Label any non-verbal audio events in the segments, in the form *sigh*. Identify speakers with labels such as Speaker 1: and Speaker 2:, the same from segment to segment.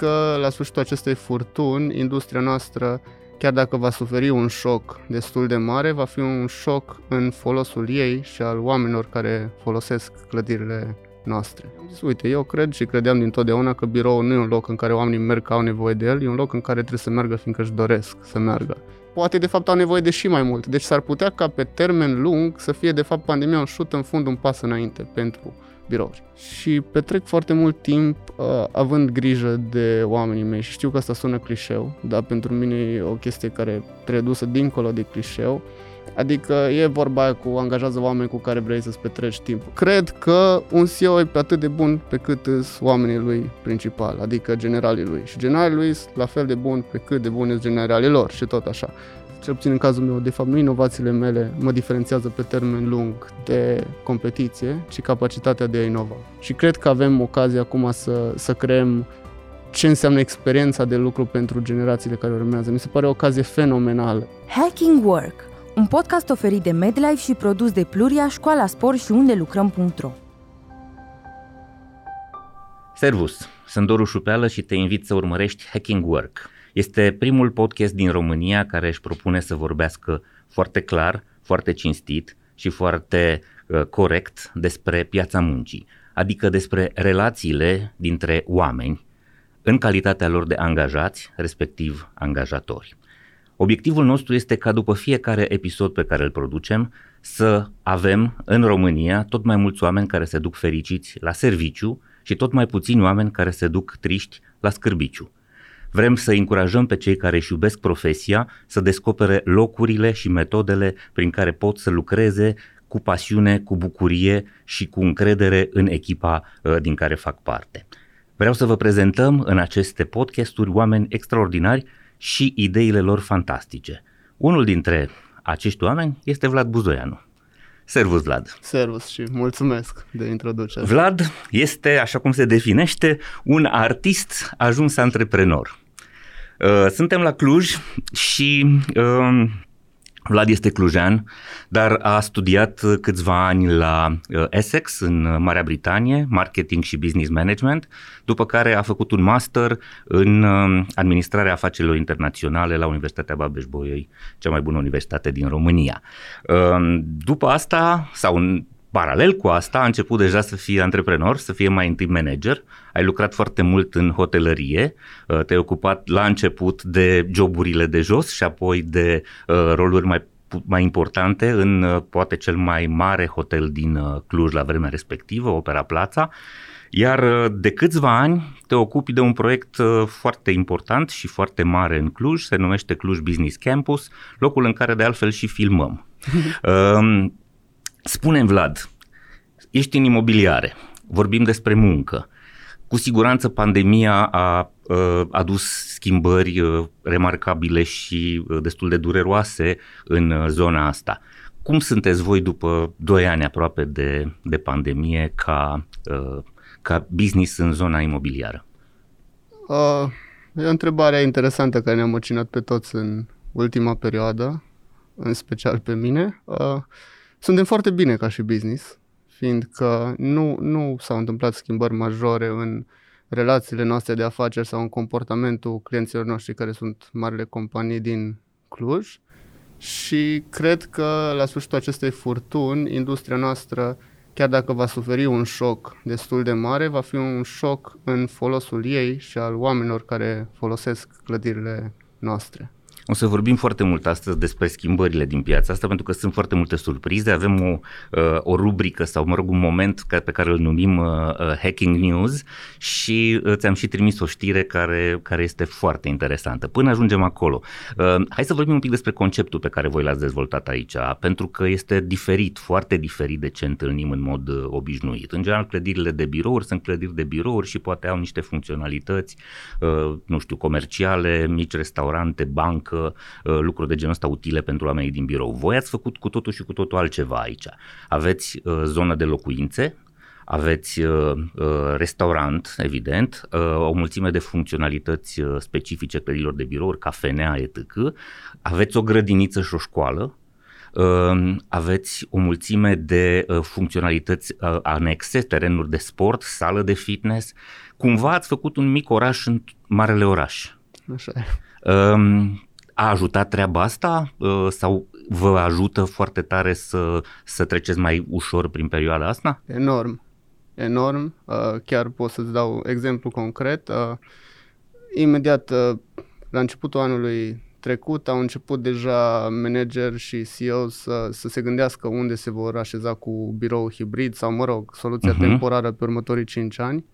Speaker 1: că la sfârșitul acestei furtuni, industria noastră, chiar dacă va suferi un șoc destul de mare, va fi un șoc în folosul ei și al oamenilor care folosesc clădirile noastre. Am zis, uite, eu cred și credeam dintotdeauna că biroul nu e un loc în care oamenii merg că au nevoie de el, e un loc în care trebuie să meargă fiindcă își doresc să meargă. Poate de fapt au nevoie de și mai mult, deci s-ar putea ca pe termen lung să fie de fapt pandemia un șut în fund, un pas înainte pentru birouri. Și petrec foarte mult timp uh, având grijă de oamenii mei și știu că asta sună clișeu, dar pentru mine e o chestie care trebuie dusă dincolo de clișeu. Adică e vorba aia cu angajează oameni cu care vrei să-ți petreci timp. Cred că un CEO e pe atât de bun pe cât sunt oamenii lui principal, adică generalii lui. Și generalii lui sunt la fel de bun pe cât de bun sunt generalii lor și tot așa cel puțin în cazul meu, de fapt nu inovațiile mele mă diferențiază pe termen lung de competiție, ci capacitatea de a inova. Și cred că avem ocazia acum să, să creăm ce înseamnă experiența de lucru pentru generațiile care urmează. Mi se pare o ocazie fenomenală.
Speaker 2: Hacking Work, un podcast oferit de MedLife și produs de Pluria, Școala Sport și unde lucrăm.ro.
Speaker 3: Servus, sunt Doru Șupeală și te invit să urmărești Hacking Work, este primul podcast din România care își propune să vorbească foarte clar, foarte cinstit și foarte uh, corect despre piața muncii, adică despre relațiile dintre oameni în calitatea lor de angajați, respectiv angajatori. Obiectivul nostru este ca după fiecare episod pe care îl producem să avem în România tot mai mulți oameni care se duc fericiți la serviciu și tot mai puțini oameni care se duc triști la scârbiciu. Vrem să încurajăm pe cei care își iubesc profesia să descopere locurile și metodele prin care pot să lucreze cu pasiune, cu bucurie și cu încredere în echipa uh, din care fac parte. Vreau să vă prezentăm în aceste podcasturi oameni extraordinari și ideile lor fantastice. Unul dintre acești oameni este Vlad Buzoianu. Servus, Vlad!
Speaker 1: Servus și mulțumesc de introducere.
Speaker 3: Vlad este, așa cum se definește, un artist ajuns antreprenor. Uh, suntem la Cluj și uh, Vlad este clujean, dar a studiat câțiva ani la uh, Essex în Marea Britanie, marketing și business management, după care a făcut un master în administrarea afacerilor internaționale la Universitatea Babeș-Bolyai, cea mai bună universitate din România. După asta, sau Paralel cu asta a început deja să fie antreprenor, să fie mai întâi manager, ai lucrat foarte mult în hotelărie, uh, te-ai ocupat la început de joburile de jos și apoi de uh, roluri mai mai importante în uh, poate cel mai mare hotel din Cluj la vremea respectivă, Opera Plața, iar de câțiva ani te ocupi de un proiect foarte important și foarte mare în Cluj, se numește Cluj Business Campus, locul în care de altfel și filmăm. *laughs* Um, Spune Vlad, ești în imobiliare, vorbim despre muncă. Cu siguranță pandemia a adus schimbări remarcabile și destul de dureroase în zona asta. Cum sunteți voi după 2 ani aproape de, de pandemie ca, ca business în zona imobiliară?
Speaker 1: Uh, e o întrebare interesantă care ne-a măcinat pe toți în ultima perioadă, în special pe mine. Uh, suntem foarte bine ca și business, fiindcă nu, nu s-au întâmplat schimbări majore în relațiile noastre de afaceri sau în comportamentul clienților noștri care sunt marile companii din Cluj și cred că la sfârșitul acestei furtuni, industria noastră, chiar dacă va suferi un șoc destul de mare, va fi un șoc în folosul ei și al oamenilor care folosesc clădirile noastre.
Speaker 3: O să vorbim foarte mult astăzi despre schimbările din piața asta, pentru că sunt foarte multe surprize. Avem o, uh, o rubrică sau, mă rog, un moment pe care îl numim uh, uh, Hacking News și ți-am și trimis o știre care, care este foarte interesantă. Până ajungem acolo, hai să vorbim un pic despre conceptul pe care voi l-ați dezvoltat aici, pentru că este diferit, foarte diferit de ce întâlnim în mod obișnuit. În general, clădirile de birouri sunt clădiri de birouri și poate au niște funcționalități, nu știu, comerciale, mici restaurante, bancă, uh, lucruri de genul ăsta utile pentru oamenii din birou. Voi ați făcut cu totul și cu totul altceva aici. Aveți uh, zonă de locuințe, aveți uh, uh, restaurant, evident, uh, o mulțime de funcționalități uh, specifice clădirilor de birouri, cafenea, etc. Aveți o grădiniță și o școală, uh, aveți o mulțime de uh, funcționalități uh, anexe, terenuri de sport, sală de fitness. Cumva ați făcut un mic oraș în marele oraș.
Speaker 1: Așa e.
Speaker 3: Um, a ajutat treaba asta uh, sau vă ajută foarte tare să, să treceți mai ușor prin perioada asta?
Speaker 1: Enorm. Enorm. Uh, chiar pot să-ți dau exemplu concret. Uh, imediat la începutul anului trecut au început deja manager și CEO să, să se gândească unde se vor așeza cu birou hibrid sau, mă rog, soluția uh-huh. temporară pe următorii 5 ani.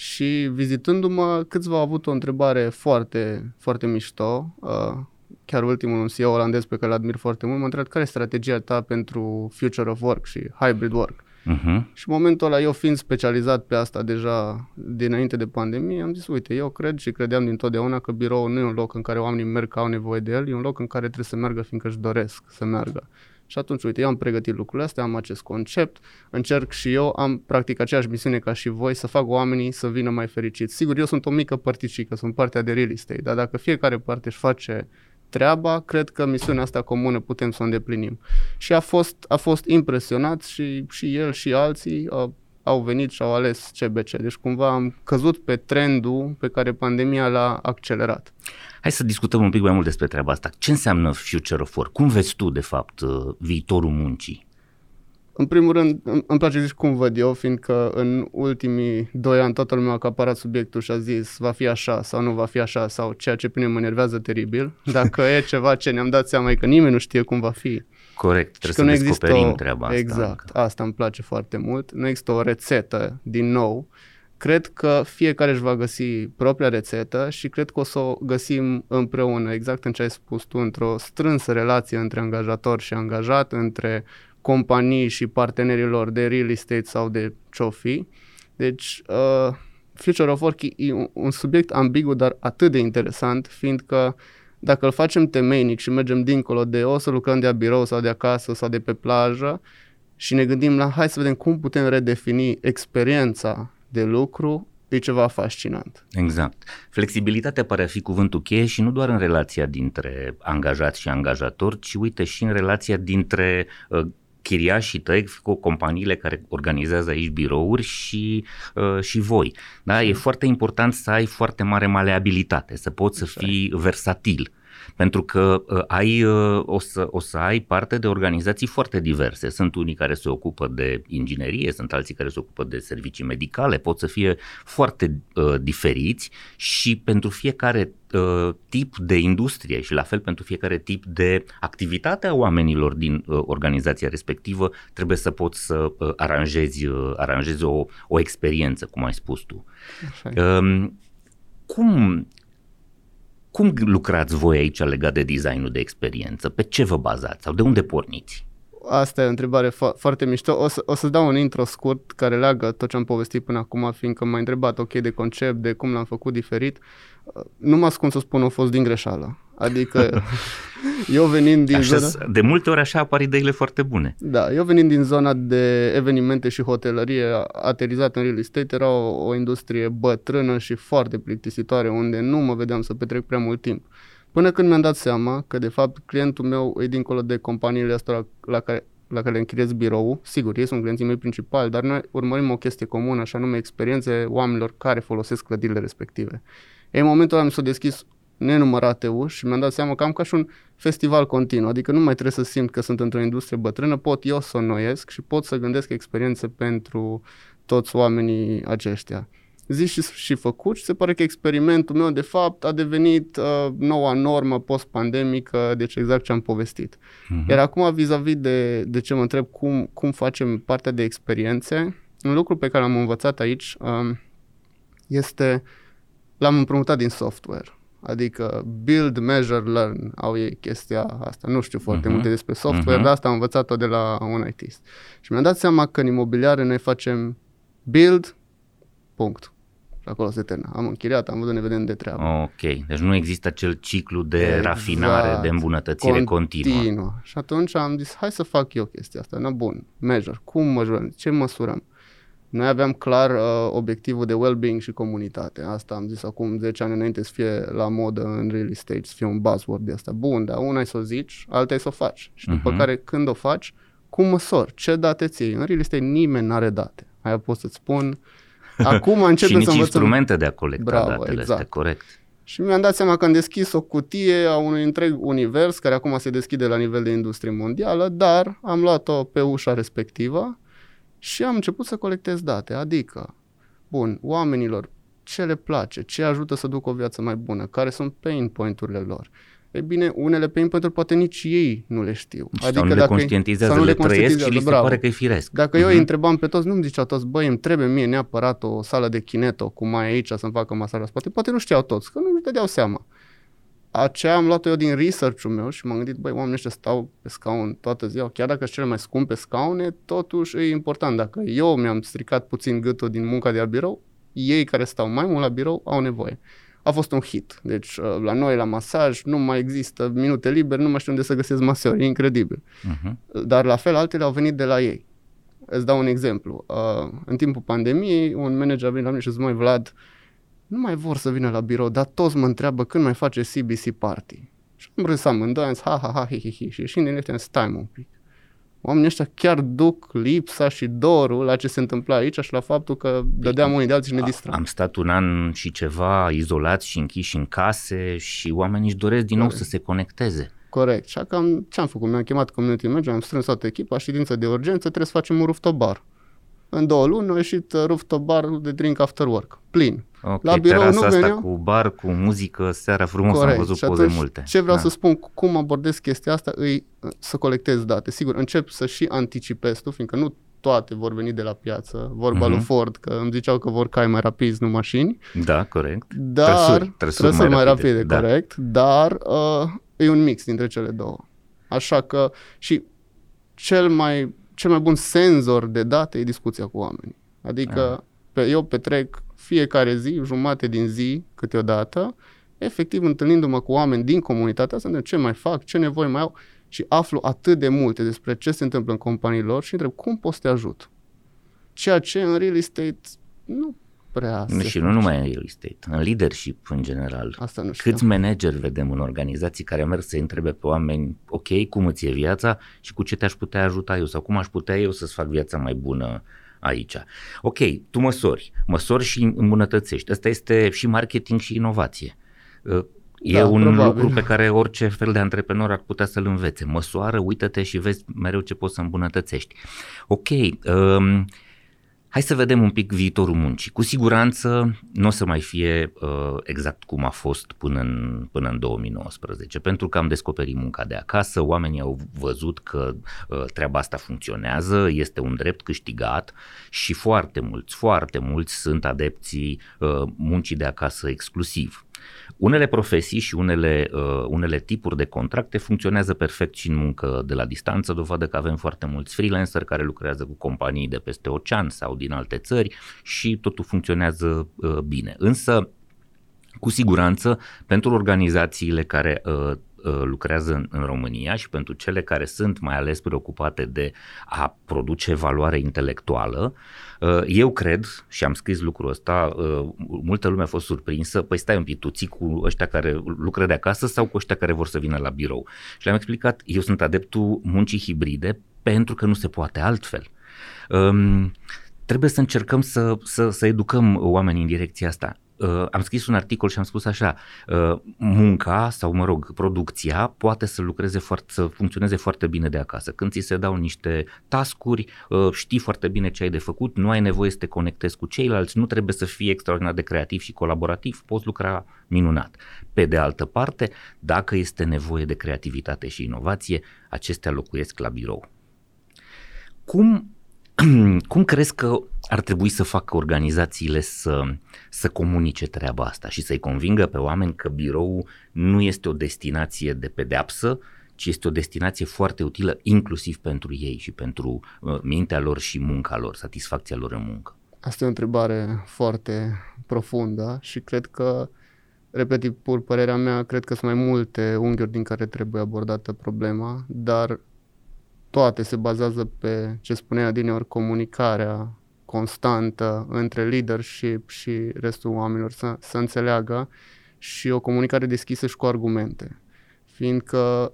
Speaker 1: Și vizitându-mă, câțiva au avut o întrebare foarte, foarte mișto. Uh, chiar ultimul, un CEO olandez pe care îl admir foarte mult, m-a întrebat care e strategia ta pentru future of work și hybrid work. Uh-huh. Și în momentul ăla, eu fiind specializat pe asta deja dinainte de pandemie, am zis, uite, eu cred și credeam dintotdeauna că biroul nu e un loc în care oamenii merg că au nevoie de el, e un loc în care trebuie să meargă fiindcă își doresc să meargă. Și atunci, uite, eu am pregătit lucrurile astea, am acest concept, încerc și eu, am practic aceeași misiune ca și voi, să fac oamenii să vină mai fericiți. Sigur, eu sunt o mică părticică, sunt partea de real estate, dar dacă fiecare parte își face treaba, cred că misiunea asta comună putem să o îndeplinim. Și a fost, a fost impresionat și, și el și alții uh, au venit și au ales CBC. Deci cumva am căzut pe trendul pe care pandemia l-a accelerat.
Speaker 3: Hai să discutăm un pic mai mult despre treaba asta. Ce înseamnă Future of Work? Cum vezi tu, de fapt, uh, viitorul muncii?
Speaker 1: În primul rând, îmi place zici cum văd eu, fiindcă în ultimii doi ani toată lumea a acaparat subiectul și a zis va fi așa sau nu va fi așa sau ceea ce pe mine mă enervează teribil. *laughs* Dacă e ceva ce ne-am dat seama e că nimeni nu știe cum va fi.
Speaker 3: Corect, trebuie să descoperim o, treaba asta.
Speaker 1: Exact, încă. asta îmi place foarte mult. Nu există o rețetă, din nou. Cred că fiecare își va găsi propria rețetă și cred că o să o găsim împreună, exact în ce ai spus tu, într-o strânsă relație între angajator și angajat, între companii și partenerilor de real estate sau de ce fi. Deci, uh, Future of Work e un, un subiect ambigu, dar atât de interesant, fiindcă dacă îl facem temeinic și mergem dincolo de o să lucrăm de birou sau de acasă sau de pe plajă și ne gândim la hai să vedem cum putem redefini experiența de lucru, e ceva fascinant.
Speaker 3: Exact. Flexibilitatea pare a fi cuvântul cheie și nu doar în relația dintre angajat și angajator, ci uite și în relația dintre uh, chiriașii tăi, cu companiile care organizează aici birouri și, uh, și voi. Da? E foarte important să ai foarte mare maleabilitate, să poți să fii versatil pentru că uh, ai, uh, o, să, o să ai parte de organizații foarte diverse. Sunt unii care se ocupă de inginerie, sunt alții care se ocupă de servicii medicale, pot să fie foarte uh, diferiți și pentru fiecare uh, tip de industrie și la fel pentru fiecare tip de activitate a oamenilor din uh, organizația respectivă trebuie să poți să uh, aranjezi, uh, aranjezi o, o experiență, cum ai spus tu. Așa. Uh, cum cum lucrați voi aici legat de designul de experiență? Pe ce vă bazați sau de unde porniți?
Speaker 1: Asta e o întrebare fo- foarte mișto. O, să, o să dau un intro scurt care leagă tot ce am povestit până acum, fiindcă m-ai întrebat, ok, de concept, de cum l-am făcut diferit. Nu mă ascund să spun, a fost din greșeală. Adică eu venind din
Speaker 3: așa,
Speaker 1: zona...
Speaker 3: De multe ori așa apar ideile foarte bune.
Speaker 1: Da, eu venind din zona de evenimente și hotelărie, aterizat în real estate, era o, o industrie bătrână și foarte plictisitoare, unde nu mă vedeam să petrec prea mult timp. Până când mi-am dat seama că, de fapt, clientul meu e dincolo de companiile astea la, la care la care le închiriez birou, sigur, ei sunt clienții mei principali, dar noi urmărim o chestie comună, așa nume experiențe oamenilor care folosesc clădirile respective. Ei, în momentul ăla mi s-a deschis nenumărate uși și mi-am dat seama că am ca și un festival continuu, adică nu mai trebuie să simt că sunt într-o industrie bătrână, pot eu să noiesc și pot să gândesc experiențe pentru toți oamenii aceștia. Zis și, și făcut și se pare că experimentul meu de fapt a devenit uh, noua normă post-pandemică, deci exact ce am povestit. Uh-huh. Iar acum vis-a-vis de, de ce mă întreb cum, cum facem partea de experiențe, un lucru pe care l-am învățat aici uh, este l-am împrumutat din software. Adică build, measure, learn au ei chestia asta. Nu știu foarte uh-huh. multe despre software, uh-huh. dar asta am învățat-o de la un IT. Și mi-am dat seama că în imobiliare noi facem build, punct. Și acolo se termină. Am închiriat, am văzut, ne vedem de treabă.
Speaker 3: Ok, deci nu există acel ciclu de exact. rafinare, de îmbunătățire continuă. continuă.
Speaker 1: Și atunci am zis, hai să fac eu chestia asta. Na bun, measure, cum măsurăm, ce măsurăm? Noi aveam clar uh, obiectivul de well-being și comunitate. Asta am zis acum 10 ani înainte să fie la modă în real estate, să fie un buzzword de asta. Bun, dar una e să o zici, alta e să o faci. Și după uh-huh. care când o faci, cum măsori? Ce date ții? În real estate nimeni nu are date. Aia pot să-ți spun. *laughs* Acum începe
Speaker 3: și nici
Speaker 1: să învățăm...
Speaker 3: instrumente de a colecta
Speaker 1: Bravo,
Speaker 3: datele,
Speaker 1: exact.
Speaker 3: este corect.
Speaker 1: Și mi-am dat seama că am deschis o cutie a unui întreg univers, care acum se deschide la nivel de industrie mondială, dar am luat-o pe ușa respectivă și am început să colectez date, adică, bun, oamenilor, ce le place, ce ajută să ducă o viață mai bună, care sunt pain point-urile lor. E bine, unele pain point-uri poate nici ei nu le știu.
Speaker 3: Adică sau nu le conștientizează, sau nu le, le trăiesc și li se bravo. pare că e firesc.
Speaker 1: Dacă uh-huh. eu îi mhm. întrebam pe toți, nu-mi ziceau toți, băi, îmi trebuie mie neapărat o sală de kineto, cum mai aici să-mi facă masaj la spate. Poate nu știau toți, că nu-și dădeau seama. Aceea am luat-o eu din research-ul meu și m-am gândit, băi, oamenii ăștia stau pe scaun toată ziua, chiar dacă sunt cele mai scumpe scaune, totuși e important. Dacă eu mi-am stricat puțin gâtul din munca de la birou, ei care stau mai mult la birou au nevoie a fost un hit. Deci uh, la noi, la masaj, nu mai există minute libere, nu mai știu unde să găsesc masori, e incredibil. Uh-huh. Dar la fel, altele au venit de la ei. Îți dau un exemplu. Uh, în timpul pandemiei, un manager a venit la mine și zis, mai Vlad, nu mai vor să vină la birou, dar toți mă întreabă când mai face CBC party. Și am râs amândoi, am zis, ha, ha, ha, hi, hi, hi. Și ieșind din ăștia, stai un pic oamenii ăștia chiar duc lipsa și dorul la ce se întâmpla aici și la faptul că dădeam unii de alții și ne distram.
Speaker 3: Am stat un an și ceva izolați și închiși în case și oamenii își doresc din Corect. nou să se conecteze.
Speaker 1: Corect. Și am, ce am făcut? Mi-am chemat community manager, am strâns toată echipa, ședință de urgență, trebuie să facem un rooftop bar. În două luni a ieșit uh, rooftop bar de drink after work, plin.
Speaker 3: Okay, la birou nu asta veneau. cu bar, cu muzică, seara frumos, Corect. am văzut și poze multe.
Speaker 1: Ce vreau da. să spun, cum abordez chestia asta, îi uh, să colectez date. Sigur, încep să și anticipez tu, fiindcă nu toate vor veni de la piață. Vorba mm-hmm. lui Ford, că îmi ziceau că vor cai mai rapizi, nu mașini.
Speaker 3: Da, corect.
Speaker 1: Dar, trăsuri, trăsuri, trăsuri mai, mai rapide, rapide da. corect. Dar uh, e un mix dintre cele două. Așa că și cel mai cel mai bun senzor de date e discuția cu oamenii. Adică ah. pe, eu petrec fiecare zi, jumate din zi, câteodată, efectiv întâlnindu-mă cu oameni din comunitatea asta, ce mai fac, ce nevoie mai au și aflu atât de multe despre ce se întâmplă în companiile lor și întreb cum pot să te ajut. Ceea ce în real estate nu prea
Speaker 3: se Și nu numai în real estate, în leadership în general.
Speaker 1: Asta nu știu.
Speaker 3: Câți manageri vedem în organizații care merg să întrebe pe oameni, ok, cum îți e viața și cu ce te-aș putea ajuta eu sau cum aș putea eu să-ți fac viața mai bună aici. Ok, tu măsori, măsori și îmbunătățești. Asta este și marketing și inovație. Uh, e da, un probabil. lucru pe care orice fel de antreprenor ar putea să-l învețe. Măsoară, uită-te și vezi mereu ce poți să îmbunătățești. Ok, um, Hai să vedem un pic viitorul muncii. Cu siguranță nu o să mai fie uh, exact cum a fost până în, până în 2019, pentru că am descoperit munca de acasă, oamenii au văzut că uh, treaba asta funcționează, este un drept câștigat și foarte mulți, foarte mulți sunt adepții uh, muncii de acasă exclusiv. Unele profesii și unele, uh, unele tipuri de contracte funcționează perfect și în muncă de la distanță, dovadă că avem foarte mulți freelancer care lucrează cu companii de peste ocean sau din alte țări și totul funcționează uh, bine. Însă, cu siguranță, pentru organizațiile care uh, Uh, lucrează în, în România și pentru cele care sunt mai ales preocupate de a produce valoare intelectuală, uh, eu cred, și am scris lucrul ăsta, uh, multă lume a fost surprinsă, păi stai un pic, tu ții cu ăștia care lucră de acasă sau cu ăștia care vor să vină la birou? Și le-am explicat, eu sunt adeptul muncii hibride pentru că nu se poate altfel. Um, trebuie să încercăm să, să, să educăm oamenii în direcția asta uh, am scris un articol și am spus așa, uh, munca sau, mă rog, producția poate să lucreze foarte, să funcționeze foarte bine de acasă. Când ți se dau niște tascuri, uh, știi foarte bine ce ai de făcut, nu ai nevoie să te conectezi cu ceilalți, nu trebuie să fii extraordinar de creativ și colaborativ, poți lucra minunat. Pe de altă parte, dacă este nevoie de creativitate și inovație, acestea locuiesc la birou. Cum *clears throat* cum crezi că ar trebui să facă organizațiile să, să comunice treaba asta și să-i convingă pe oameni că birou nu este o destinație de pedeapsă, ci este o destinație foarte utilă inclusiv pentru ei și pentru uh, mintea lor și munca lor, satisfacția lor în muncă?
Speaker 1: Asta e o întrebare foarte profundă și cred că, repet, pur părerea mea, cred că sunt mai multe unghiuri din care trebuie abordată problema, dar toate se bazează pe ce spunea adineori comunicarea constantă între leadership și restul oamenilor să, să înțeleagă și o comunicare deschisă și cu argumente. Fiindcă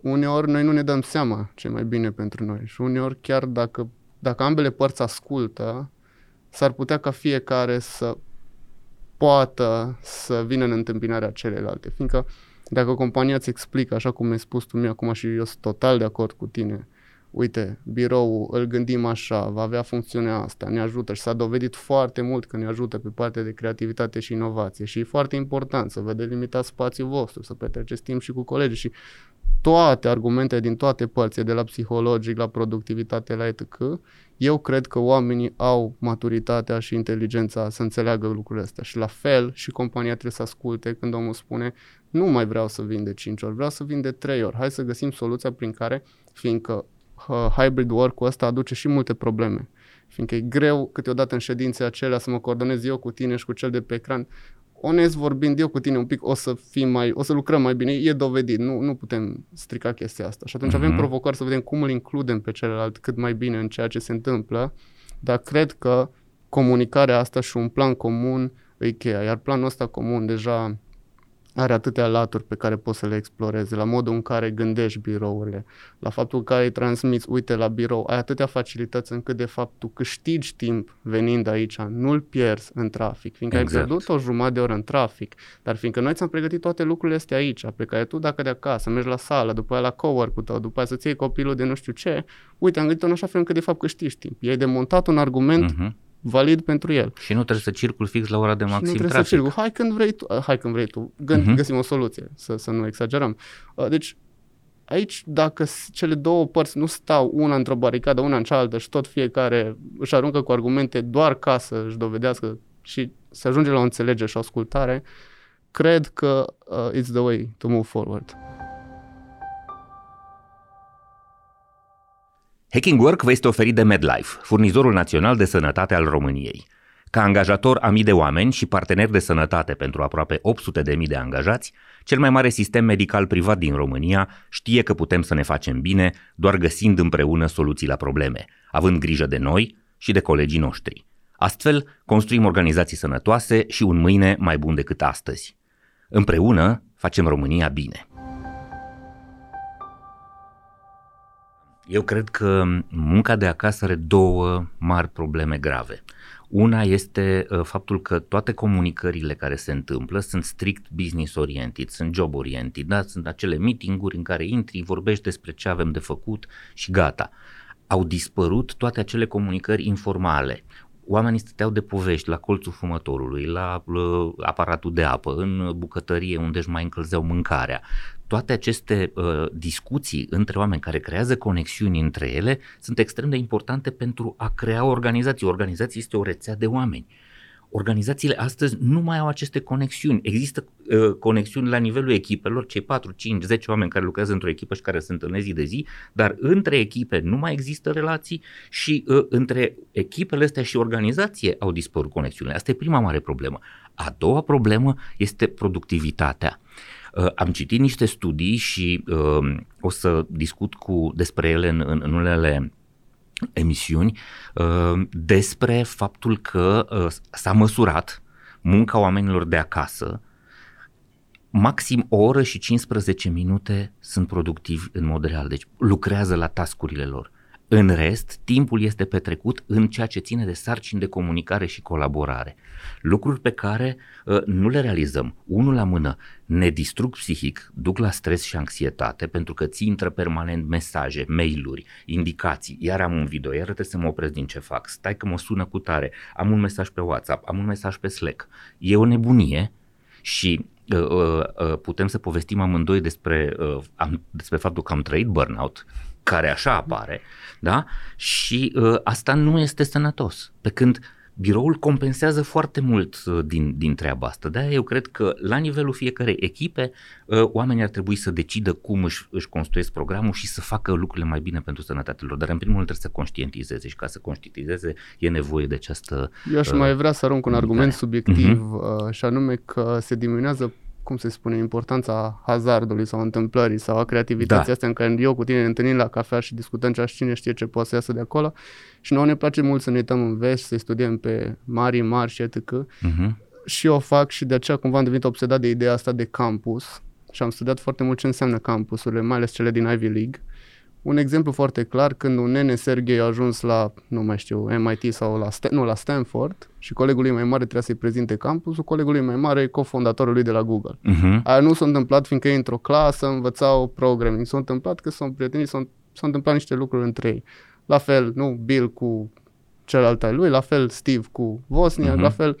Speaker 1: uneori noi nu ne dăm seama ce mai bine pentru noi și uneori chiar dacă, dacă ambele părți ascultă, s-ar putea ca fiecare să poată să vină în întâmpinarea celelalte. Fiindcă dacă compania îți explică, așa cum mi-ai spus tu mie acum și eu sunt total de acord cu tine, uite, biroul îl gândim așa, va avea funcțiunea asta, ne ajută și s-a dovedit foarte mult că ne ajută pe partea de creativitate și inovație și e foarte important să vă delimitați spațiul vostru, să petreceți timp și cu colegii și toate argumentele din toate părțile, de la psihologic, la productivitate, la etc., eu cred că oamenii au maturitatea și inteligența să înțeleagă lucrurile astea și la fel și compania trebuie să asculte când omul spune nu mai vreau să vin de 5 ori, vreau să vin de 3 ori, hai să găsim soluția prin care, fiindcă uh, hybrid work-ul ăsta aduce și multe probleme, fiindcă e greu câteodată în ședințe acelea să mă coordonez eu cu tine și cu cel de pe ecran, onest vorbind eu cu tine un pic, o să fim mai, o să lucrăm mai bine, e dovedit, nu, nu putem strica chestia asta. Și atunci mm-hmm. avem mhm. provocări să vedem cum îl includem pe celălalt cât mai bine în ceea ce se întâmplă, dar cred că comunicarea asta și un plan comun e cheia, iar planul ăsta comun deja are atâtea laturi pe care poți să le explorezi, la modul în care gândești birourile, la faptul că îi transmiți, uite, la birou, ai atâtea facilități încât de fapt tu câștigi timp venind aici, nu-l pierzi în trafic, fiindcă exact. ai pierdut o jumătate de oră în trafic, dar fiindcă noi ți-am pregătit toate lucrurile astea aici, pe care tu dacă de acasă mergi la sală, după aia la cowork-ul tău, după aia să-ți iei copilul de nu știu ce, uite, am gândit în așa fel încât de fapt câștigi timp. Ei demontat un argument uh-huh valid pentru el.
Speaker 3: Și nu trebuie să circul fix la ora de maxim și nu trebuie trafic.
Speaker 1: să circul. Hai când vrei tu, hai când vrei tu. Gând, uh-huh. Găsim o soluție, să, să nu exagerăm. Uh, deci, aici, dacă cele două părți nu stau una într-o baricadă, una în cealaltă și tot fiecare își aruncă cu argumente doar ca să își dovedească și să ajunge la o înțelegere și o ascultare, cred că uh, it's the way to move forward.
Speaker 3: Hacking Work vă este oferit de MedLife, furnizorul național de sănătate al României. Ca angajator a mii de oameni și partener de sănătate pentru aproape 800 de mii de angajați, cel mai mare sistem medical privat din România știe că putem să ne facem bine doar găsind împreună soluții la probleme, având grijă de noi și de colegii noștri. Astfel, construim organizații sănătoase și un mâine mai bun decât astăzi. Împreună facem România bine. Eu cred că munca de acasă are două mari probleme grave. Una este uh, faptul că toate comunicările care se întâmplă sunt strict business oriented, sunt job oriented, da? sunt acele meetinguri în care intri, vorbești despre ce avem de făcut și gata. Au dispărut toate acele comunicări informale oamenii stăteau de povești la colțul fumătorului, la uh, aparatul de apă, în bucătărie unde își mai încălzeau mâncarea. Toate aceste uh, discuții între oameni care creează conexiuni între ele sunt extrem de importante pentru a crea o organizație. O organizație este o rețea de oameni. Uh, Organizațiile astăzi nu mai au aceste conexiuni. Există uh, conexiuni la nivelul echipelor, cei 4, 5, 10 oameni care lucrează într-o echipă și care se întâlnesc zi de zi, dar între echipe nu mai există relații și uh, între echipele astea și organizație au dispărut conexiunile. Asta e prima mare problemă. A doua problemă este productivitatea. Uh, am citit niște studii și uh, o să discut cu despre ele în, în, în unele emisiuni uh, despre faptul că uh, s-a măsurat munca oamenilor de acasă maxim o oră și 15 minute sunt productivi în mod real, deci lucrează la tascurile lor. În rest, timpul este petrecut în ceea ce ține de sarcini de comunicare și colaborare. Lucruri pe care uh, nu le realizăm. Unul la mână, ne distrug psihic, duc la stres și anxietate pentru că ți intră permanent mesaje, mail-uri, indicații. Iar am un video, iar trebuie să mă opresc din ce fac. Stai că mă sună cu tare. Am un mesaj pe WhatsApp, am un mesaj pe Slack. E o nebunie și uh, uh, uh, putem să povestim amândoi despre, uh, am, despre faptul că am trăit burnout care așa apare, da? Și uh, asta nu este sănătos. Pe când biroul compensează foarte mult uh, din, din treaba asta. De eu cred că la nivelul fiecarei echipe, uh, oamenii ar trebui să decidă cum își, își construiesc programul și să facă lucrurile mai bine pentru sănătatea lor. Dar în primul rând trebuie să conștientizeze și ca să conștientizeze e nevoie de această...
Speaker 1: Eu aș uh, mai vrea să arunc un argument subiectiv uh-huh. și anume că se diminuează cum se spune, importanța hazardului sau întâmplării sau a creativității
Speaker 3: Da.
Speaker 1: astea în care eu cu tine ne întâlnim la cafea și discutăm ce cine știe ce poate să iasă de acolo și nouă ne place mult să ne uităm în vest, să studiem pe mari, mari și etc.
Speaker 3: Mhm.
Speaker 1: Și eu fac și de aceea cumva am devenit obsedat de ideea asta de campus și am studiat foarte mult ce înseamnă campusurile, mai ales cele din Ivy League. Un exemplu foarte clar, când un nene Sergei a ajuns la, nu mai știu, MIT sau la, Stan- nu, la Stanford și colegul lui mai mare trebuia să-i prezinte campusul, colegul lui mai mare e cofondatorul lui de la Google.
Speaker 3: Mhm.
Speaker 1: Aia nu s-a întâmplat fiindcă ei într-o clasă învățau programming, s-a întâmplat că s-au prietenit, s-au, s-au întâmplat niște lucruri între ei. La fel, nu, Bill cu celălalt al lui, la fel Steve cu Wozniak,
Speaker 3: Mhm.
Speaker 1: la fel.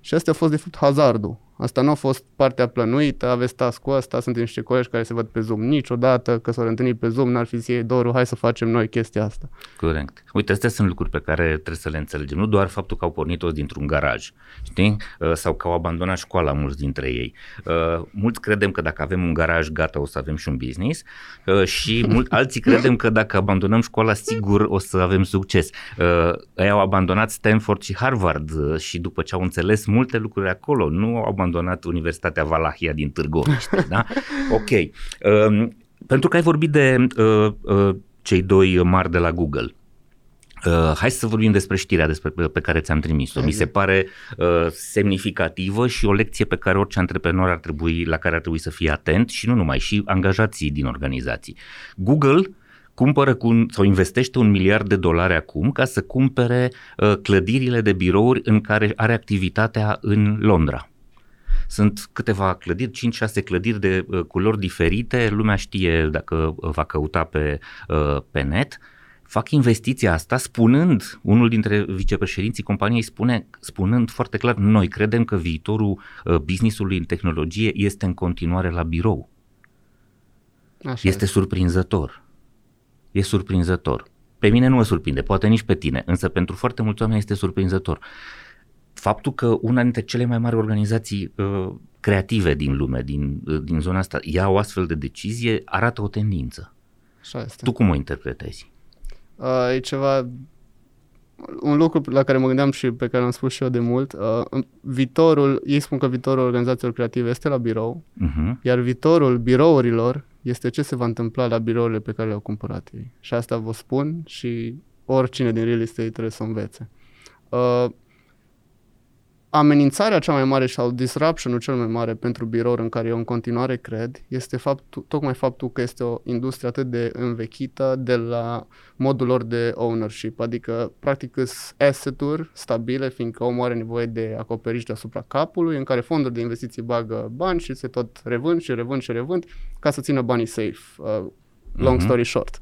Speaker 1: Și asta a fost de fapt hazardul. Asta nu a fost partea plănuită, aveți task-ul ăsta, suntem niște colegi care se văd pe Zoom niciodată, că s-au întâlnit pe Zoom, n-ar fi zis ei, Doru, hai să facem noi chestia asta.
Speaker 3: Corect. Uite, astea sunt lucruri pe care trebuie să le înțelegem. Nu doar faptul că au pornit toți dintr-un garaj, știi? Uh, Sau că au abandonat școala mulți dintre ei. Uh, Mulți credem că dacă avem un garaj, gata, o să avem și un business uh, și mult, *laughs* alții credem că dacă abandonăm școala, sigur o să avem succes. Uh, Ei au abandonat Stanford și Harvard uh, și după ce au înțeles multe lucruri acolo, nu au abandonat Universitatea Valahia din Târgoviște, da? *laughs* Ok. Um, Pentru că ai vorbit de uh, uh, cei doi mari de la Google. Uh, hai să vorbim despre știrea despre, pe care ți-am trimis-o. Mi se pare uh, semnificativă și o lecție pe care orice antreprenor ar trebui, la care ar trebui să fie atent și nu numai, și angajații din organizații. Google cumpără cu un, sau investește un miliard de dolari acum ca să cumpere uh, clădirile de birouri în care are activitatea în Londra. Sunt câteva clădiri, 5-6 clădiri de uh, culori diferite, lumea știe dacă uh, va căuta pe, uh, pe net. Fac investiția asta spunând, unul dintre vicepreședinții companiei spune, spunând foarte clar, noi credem că viitorul uh, businessului în tehnologie este în continuare la birou.
Speaker 1: Așa
Speaker 3: Este surprinzător. E surprinzător. Pe mine nu mă surprinde, poate nici pe tine, însă pentru foarte mulți oameni este surprinzător. Faptul că una dintre cele mai mari organizații uh, creative din lume, din, uh, din zona asta, ia o astfel de decizie, arată o tendință.
Speaker 1: Așa este.
Speaker 3: Tu cum o interpretezi?
Speaker 1: Uh, e ceva, un lucru la care mă gândeam și pe care l-am spus și eu de mult. Uh, în- viitorul, ei spun că viitorul organizațiilor creative este la birou,
Speaker 3: Uh-huh.
Speaker 1: iar viitorul birourilor este ce se va întâmpla la birourile pe care le-au cumpărat ei. Și asta vă spun și oricine din real estate trebuie să învețe. Uh, amenințarea cea mai mare sau disruption-ul cel mai mare pentru birouri în care eu în continuare cred este faptul, tocmai faptul că este o industrie atât de învechită de la modul lor de ownership, adică practic sunt asset-uri stabile, fiindcă omul are nevoie de acoperiș deasupra capului, în care fonduri de investiții bagă bani și se tot revând și revând și revând ca să țină banii safe. Uh, long
Speaker 3: Mhm.
Speaker 1: story short.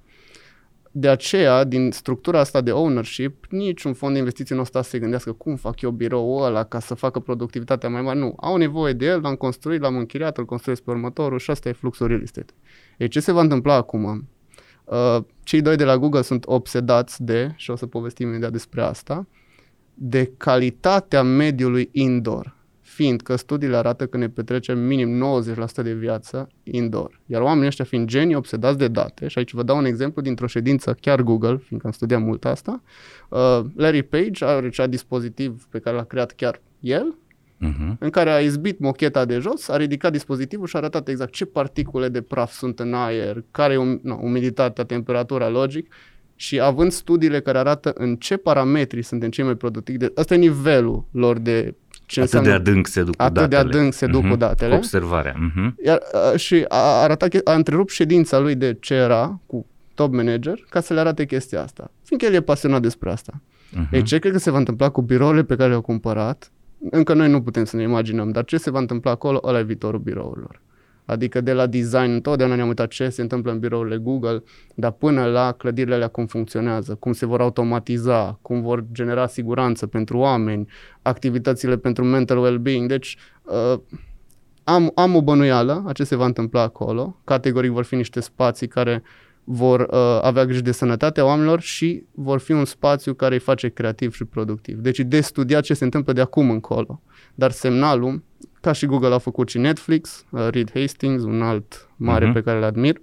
Speaker 1: De aceea, din structura asta de ownership, niciun fond de investiții nu o sta să se gândească cum fac eu biroul ăla ca să facă productivitatea mai mare. Nu, au nevoie de el, l-am construit, l-am închiriat, îl construiesc pe următorul și asta e fluxul real estate. Ei, ce se va întâmpla acum? Uh, cei doi de la Google sunt obsedați de, și o să povestim imediat despre asta, de calitatea mediului indoor, fiindcă studiile arată că ne petrecem minim 90% de viață indoor. Iar oamenii ăștia fiind genii obsedați de date, și aici vă dau un exemplu dintr-o ședință, chiar Google, fiindcă am studiat mult asta, uh, Larry Page are acea dispozitiv pe care l-a creat chiar el,
Speaker 3: Uh-huh.
Speaker 1: în care a izbit mocheta de jos, a ridicat dispozitivul și a arătat exact ce particule de praf sunt în aer, care e um, no, umiditatea, temperatura, logic, și având studiile care arată în ce parametri suntem cei mai productivi, de, ăsta e nivelul lor de ce
Speaker 3: Atât de
Speaker 1: înseamnă
Speaker 3: adânc se duc cu
Speaker 1: atât de
Speaker 3: datele.
Speaker 1: adânc se duc
Speaker 3: Mhm.
Speaker 1: cu datele.
Speaker 3: Cu observarea. Uh-huh.
Speaker 1: Iar, a, și a arătat, che- a întrerupt ședința lui de ce era cu top manager ca să le arate chestia asta. Fiindcă el e pasionat despre asta.
Speaker 3: Uh-huh.
Speaker 1: Ei, ce cred că se va întâmpla cu birourile pe care le-au cumpărat? Încă noi nu putem să ne imaginăm, dar ce se va întâmpla acolo, ăla e viitorul birourilor. Adică de la design, întotdeauna ne-am uitat ce se întâmplă în birourile Google, dar până la clădirile alea cum funcționează, cum se vor automatiza, cum vor genera siguranță pentru oameni, activitățile pentru mental well-being. Deci uh, am, am o bănuială a ce se va întâmpla acolo. Categoric vor fi niște spații care vor uh, avea grijă de sănătatea oamenilor și vor fi un spațiu care îi face creativ și productiv. Deci de studiat ce se întâmplă de acum încolo. Dar semnalul, ca și Google a făcut și Netflix, uh, Reed Hastings, un alt mare
Speaker 3: Mhm.
Speaker 1: uh-huh. pe care îl admir,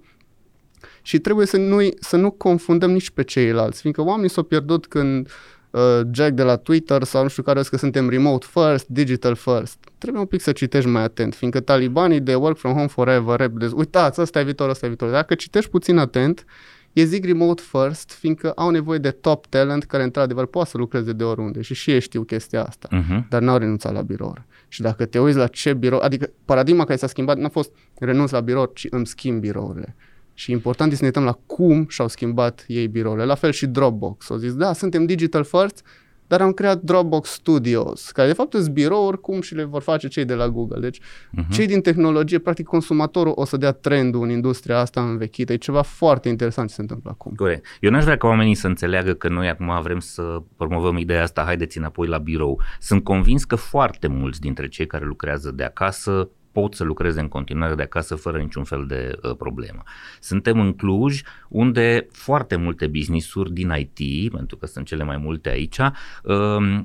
Speaker 1: și trebuie să nu, să nu confundăm nici pe ceilalți, fiindcă oamenii s-au pierdut când uh, Jack de la Twitter sau nu știu care că suntem remote first, digital first. Trebuie un pic să citești mai atent, fiindcă talibanii de work from home forever, rap, de, uitați, ăsta e viitor, ăsta e viitor. Dacă citești puțin atent, e zic remote first, fiindcă au nevoie de top talent care într-adevăr poate să lucreze de oriunde și și ei știu chestia asta, uh-huh. dar n-au renunțat la birou. Și dacă te uiți la ce birou, adică paradigma care s-a schimbat n-a fost renunț la birou, ci îmi schimb birourile. Și important este să ne uităm la cum și-au schimbat ei birourile. La fel și Dropbox. Au zis, da, suntem digital first, dar am creat Dropbox Studios, care de fapt sunt birouri cum și le vor face cei de la Google. Deci uh-huh. cei din tehnologie, practic consumatorul o să dea trendul în industria asta învechită. E ceva foarte interesant ce se întâmplă acum.
Speaker 3: Corect. Eu n-aș vrea ca oamenii să înțeleagă că noi acum vrem să promovăm ideea asta, haideți înapoi la birou. Sunt convins că foarte mulți dintre cei care lucrează de acasă pot să lucreze în continuare de acasă fără niciun fel de uh, problemă. Suntem în Cluj, unde foarte multe business-uri din IT, pentru că sunt cele mai multe aici, uh,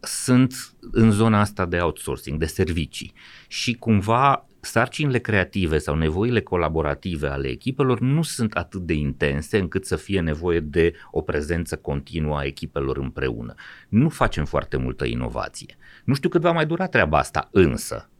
Speaker 3: sunt în zona asta de outsourcing, de servicii și cumva sarcinile creative sau nevoile colaborative ale echipelor nu sunt atât de intense încât să fie nevoie de o prezență continuă a echipelor împreună. Nu facem foarte multă inovație. Nu știu cât va mai dura treaba asta, însă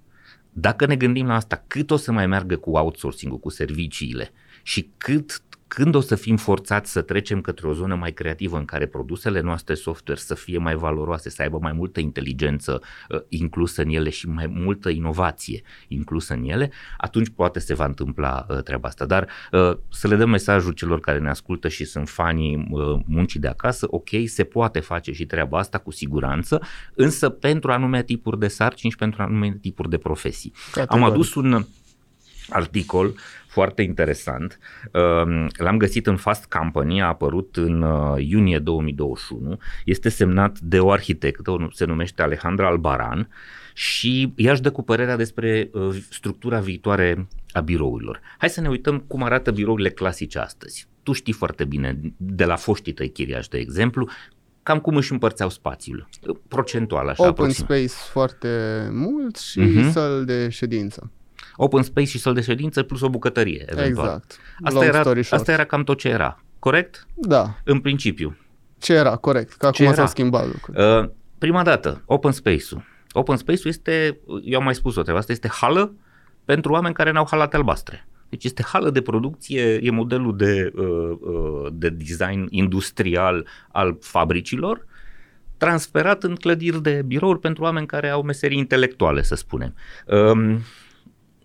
Speaker 3: dacă ne gândim la asta, cât o să mai meargă cu outsourcing-ul, cu serviciile? Și cât când o să fim forțați să trecem către o zonă mai creativă în care produsele noastre software să fie mai valoroase, să aibă mai multă inteligență uh, inclusă în ele și mai multă inovație inclusă în ele, atunci poate se va întâmpla uh, treaba asta. Dar uh, să le dăm mesajul celor care ne ascultă și sunt fanii uh, muncii de acasă, ok, se poate face și treaba asta cu siguranță, însă pentru anume tipuri de sarcini și pentru anume tipuri de profesii. Categoric. Am adus un articol foarte interesant. Um, l-am găsit în Fast Company, a apărut în uh, iunie 2021. Este semnat de o arhitectă, se numește Alejandra Albaran și ea își dă cu părerea despre uh, structura viitoare a birourilor. Hai să ne uităm cum arată birourile clasice astăzi. Tu știi foarte bine, de la foștii tăi chiriași, de exemplu, cam cum își împărțeau spațiul, procentual așa
Speaker 1: Open
Speaker 3: aproxim.
Speaker 1: space foarte mult și uh-huh. săl de ședință
Speaker 3: open space și săl de ședință plus o bucătărie, eventual.
Speaker 1: Exact.
Speaker 3: Asta era, asta era cam tot ce era, corect?
Speaker 1: Da.
Speaker 3: În principiu.
Speaker 1: Ce era, corect, că acum s-a schimbat lucrurile.
Speaker 3: Uh, prima dată, open space-ul. Open space-ul este, eu am mai spus-o treaba asta, este hală pentru oameni care n-au halate albastre. Deci este hală de producție, e modelul de, uh, uh, de design industrial al fabricilor, transferat în clădiri de birouri pentru oameni care au meserii intelectuale, să spunem.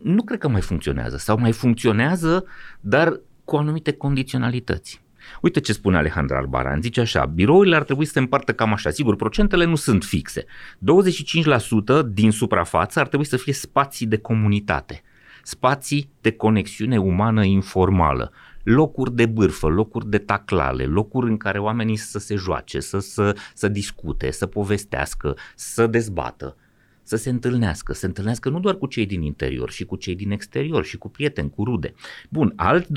Speaker 3: Um, nu cred că mai funcționează sau mai funcționează, dar cu anumite condiționalități. Uite ce spune Alejandra Albaran, zice așa, birourile ar trebui să se împartă cam așa, sigur, procentele nu sunt fixe. 25% din suprafață ar trebui să fie spații de comunitate, spații de conexiune umană informală, locuri de bârfă, locuri de taclale, locuri în care oamenii să se joace, să, să, să discute, să povestească, să dezbată să se întâlnească, să se întâlnească nu doar cu cei din interior, și cu cei din exterior, și cu prieteni, cu rude. Bun, alt 25%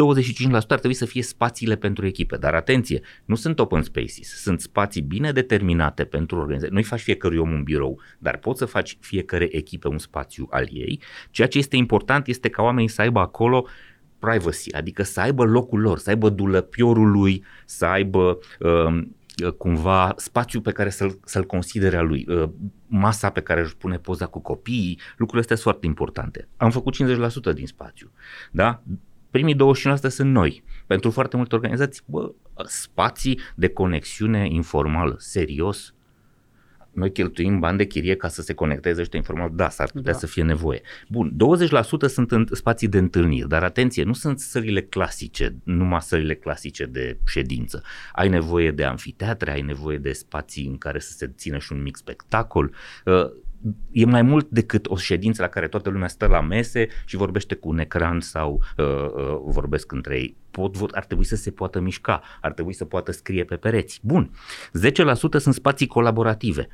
Speaker 3: ar trebui să fie spațiile pentru echipe, dar atenție, nu sunt open spaces, sunt spații bine determinate pentru organizație. Nu-i faci fiecărui om un birou, dar poți să faci fiecare echipă un spațiu al ei. Ceea ce este important este ca oamenii să aibă acolo privacy, adică să aibă locul lor, să aibă dulăpiorul lui, să aibă uh, Uh, cumva spațiul pe care să-l, să-l considere a lui, uh, masa pe care își pune poza cu copiii, lucrurile astea sunt foarte importante. Am făcut 50% din spațiu, da? Primii 25% sunt noi. Pentru foarte multe organizații, bă, spații de conexiune informală, serios, noi cheltuim bani de chirie ca să se conecteze ăștia informal, da, s-ar putea da. să fie nevoie. Bun, 20% sunt în spații de întâlniri, dar atenție, nu sunt sările clasice, numai sările clasice de ședință. Ai nevoie de amfiteatre, ai nevoie de spații în care să se țină și un mic spectacol. Uh, e mai mult decât o ședință la care toată lumea stă la mese și vorbește cu un ecran sau uh, uh, vorbesc între ei. Pot, ar trebui să se poată mișca, ar trebui să poată scrie pe pereți. Bun. 10% sunt spații colaborative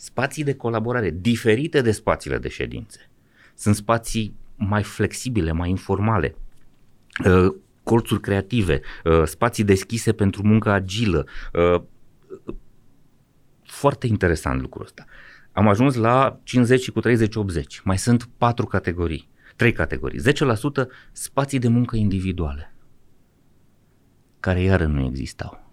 Speaker 3: spații de colaborare diferite de spațiile de ședințe. Sunt spații mai flexibile, mai informale, uh, colțuri creative, uh, spații deschise pentru muncă agilă. Uh, foarte interesant lucrul ăsta. Am ajuns la 50 și cu 30-80. Mai sunt patru categorii, trei categorii. 10% spații de muncă individuale, care iară nu existau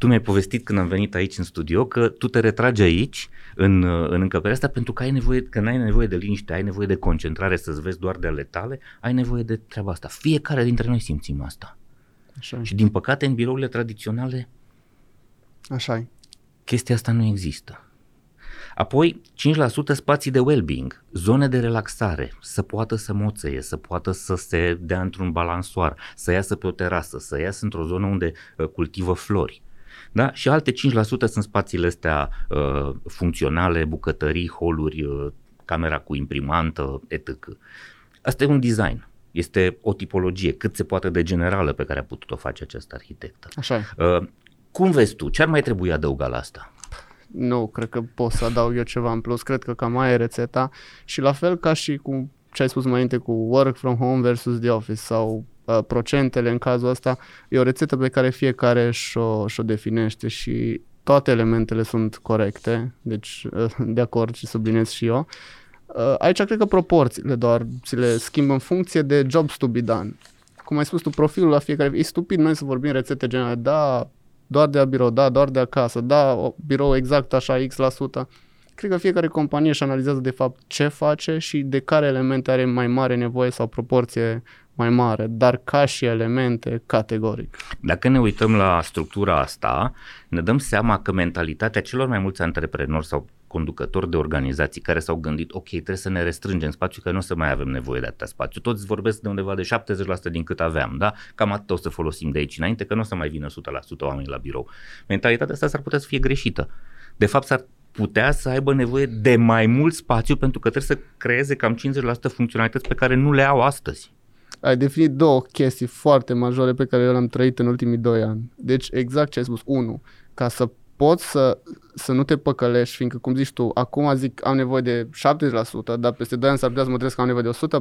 Speaker 3: tu mi-ai povestit când am venit aici în studio că tu te retragi aici în, în încăperea asta pentru că ai nevoie, că n-ai nevoie de liniște, ai nevoie de concentrare să-ți vezi doar de ale tale, ai nevoie de treaba asta. Fiecare dintre noi simțim asta. Așa. Și din păcate în birourile tradiționale
Speaker 1: Așa
Speaker 3: chestia asta nu există. Apoi, 5% spații de well-being, zone de relaxare, să poată să moțeie, să poată să se dea într-un balansoar, să iasă pe o terasă, să iasă într-o zonă unde uh, cultivă flori. Da? Și alte 5% sunt spațiile astea uh, funcționale, bucătării, holuri, uh, camera cu imprimantă, etc. Asta e un design. Este o tipologie cât se poate de generală pe care a putut-o face această arhitectă.
Speaker 1: Așa. Uh,
Speaker 3: cum vezi tu? Ce ar mai trebui adăugat la asta?
Speaker 1: Nu, cred că pot să adaug eu ceva în plus. Cred că cam mai e rețeta. Și la fel ca și cu ce ai spus mai înainte cu work from home versus the office sau uh, procentele în cazul ăsta, e o rețetă pe care fiecare și-o, și-o definește și toate elementele sunt corecte, deci uh, *laughs* de acord și subliniez și eu. Uh, aici cred că proporțiile doar ți le schimbă în funcție de jobs to be done. Cum ai spus tu, profilul la fiecare, e stupid noi să vorbim rețete generale, da, doar de la birou, da, doar de acasă, da, birou exact așa, X la sută. Cred că fiecare companie își analizează de fapt ce face și de care elemente are mai mare nevoie sau proporție mai mare, dar ca și elemente, categoric.
Speaker 3: Dacă ne uităm la structura asta, ne dăm seama că mentalitatea celor mai mulți antreprenori sau conducători de organizații care s-au gândit, ok, trebuie să ne restrângem spațiu, că nu o să mai avem nevoie de atâta spațiu. Toți vorbesc de undeva de 70% din cât aveam, da? Cam atât o să folosim de aici înainte, că nu o să mai vină 100% oameni la birou. Mentalitatea asta s-ar putea să fie greșită. De fapt, s-ar putea să aibă nevoie de mai mult spațiu pentru că trebuie să creeze cam 50% funcționalități pe care nu le au astăzi
Speaker 1: ai definit două chestii foarte majore pe care eu le-am trăit în ultimii doi ani. Deci exact ce ai spus. Unu, ca să poți să, să nu te păcălești, fiindcă, cum zici tu, acum zic am nevoie de 70%, dar peste 2 ani s-ar putea să mă trezesc că am nevoie de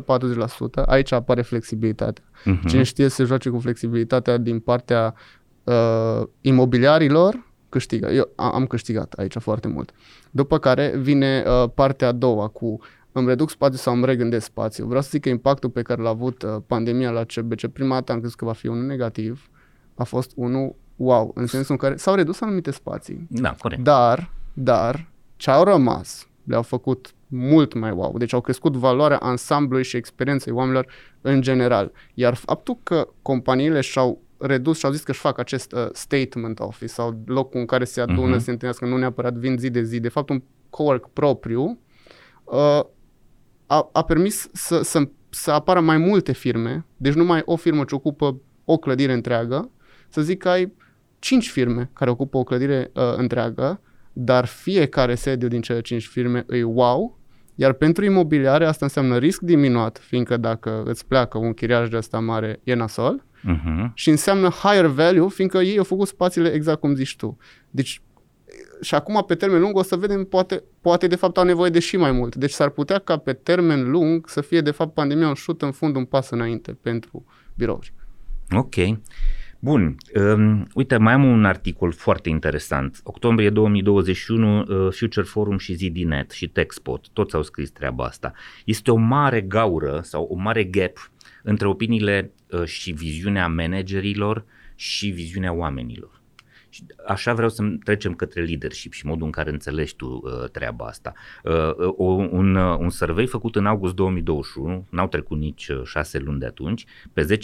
Speaker 1: 140%, aici apare flexibilitatea. Uh-huh. Cine știe să se joace cu flexibilitatea din partea uh, imobiliarilor, câștigă. Eu am câștigat aici foarte mult. După care vine uh, partea a doua cu îmi reduc spațiu sau îmi regândesc spațiu. Vreau să zic că impactul pe care l-a avut uh, pandemia la CBC, prima dată am crezut că va fi unul negativ, a fost unul wow, în sensul în care s-au redus anumite spații.
Speaker 3: Da, corect.
Speaker 1: Dar, dar, ce au rămas le-au făcut mult mai wow. Deci au crescut valoarea ansamblului și experienței oamenilor în general. Iar faptul că companiile și-au redus și au zis că își fac acest uh, statement office sau locul în care se adună, uh-huh. se întâlnească, nu neapărat vin zi de zi, de fapt un cowork propriu, uh, a, a permis să, să, să apară mai multe firme, deci nu mai o firmă ce ocupă o clădire întreagă, să zic că ai cinci firme care ocupă o clădire uh, întreagă, dar fiecare sediu din cele cinci firme îi wow, iar pentru imobiliare asta înseamnă risc diminuat, fiindcă dacă îți pleacă un chiriaj de asta mare, e nasol, uh-huh. și înseamnă higher value, fiindcă ei au făcut spațiile exact cum zici tu. Deci și acum pe termen lung o să vedem, poate, poate de fapt au nevoie de și mai mult. Deci s-ar putea ca pe termen lung să fie de fapt pandemia un șut în fund, un pas înainte pentru birouri.
Speaker 3: Ok. Bun, um, uite, mai am un articol foarte interesant. Octombrie 2021, uh, Future Forum și ZDNet și TechSpot, toți au scris treaba asta. Este o mare gaură sau o mare gap între opiniile uh, și viziunea managerilor și viziunea oamenilor. Și așa vreau să trecem către leadership și modul în care înțelegi tu uh, treaba asta. Uh, uh un, uh, un survey făcut în august 2021, n-au trecut nici uh, șase luni de atunci, pe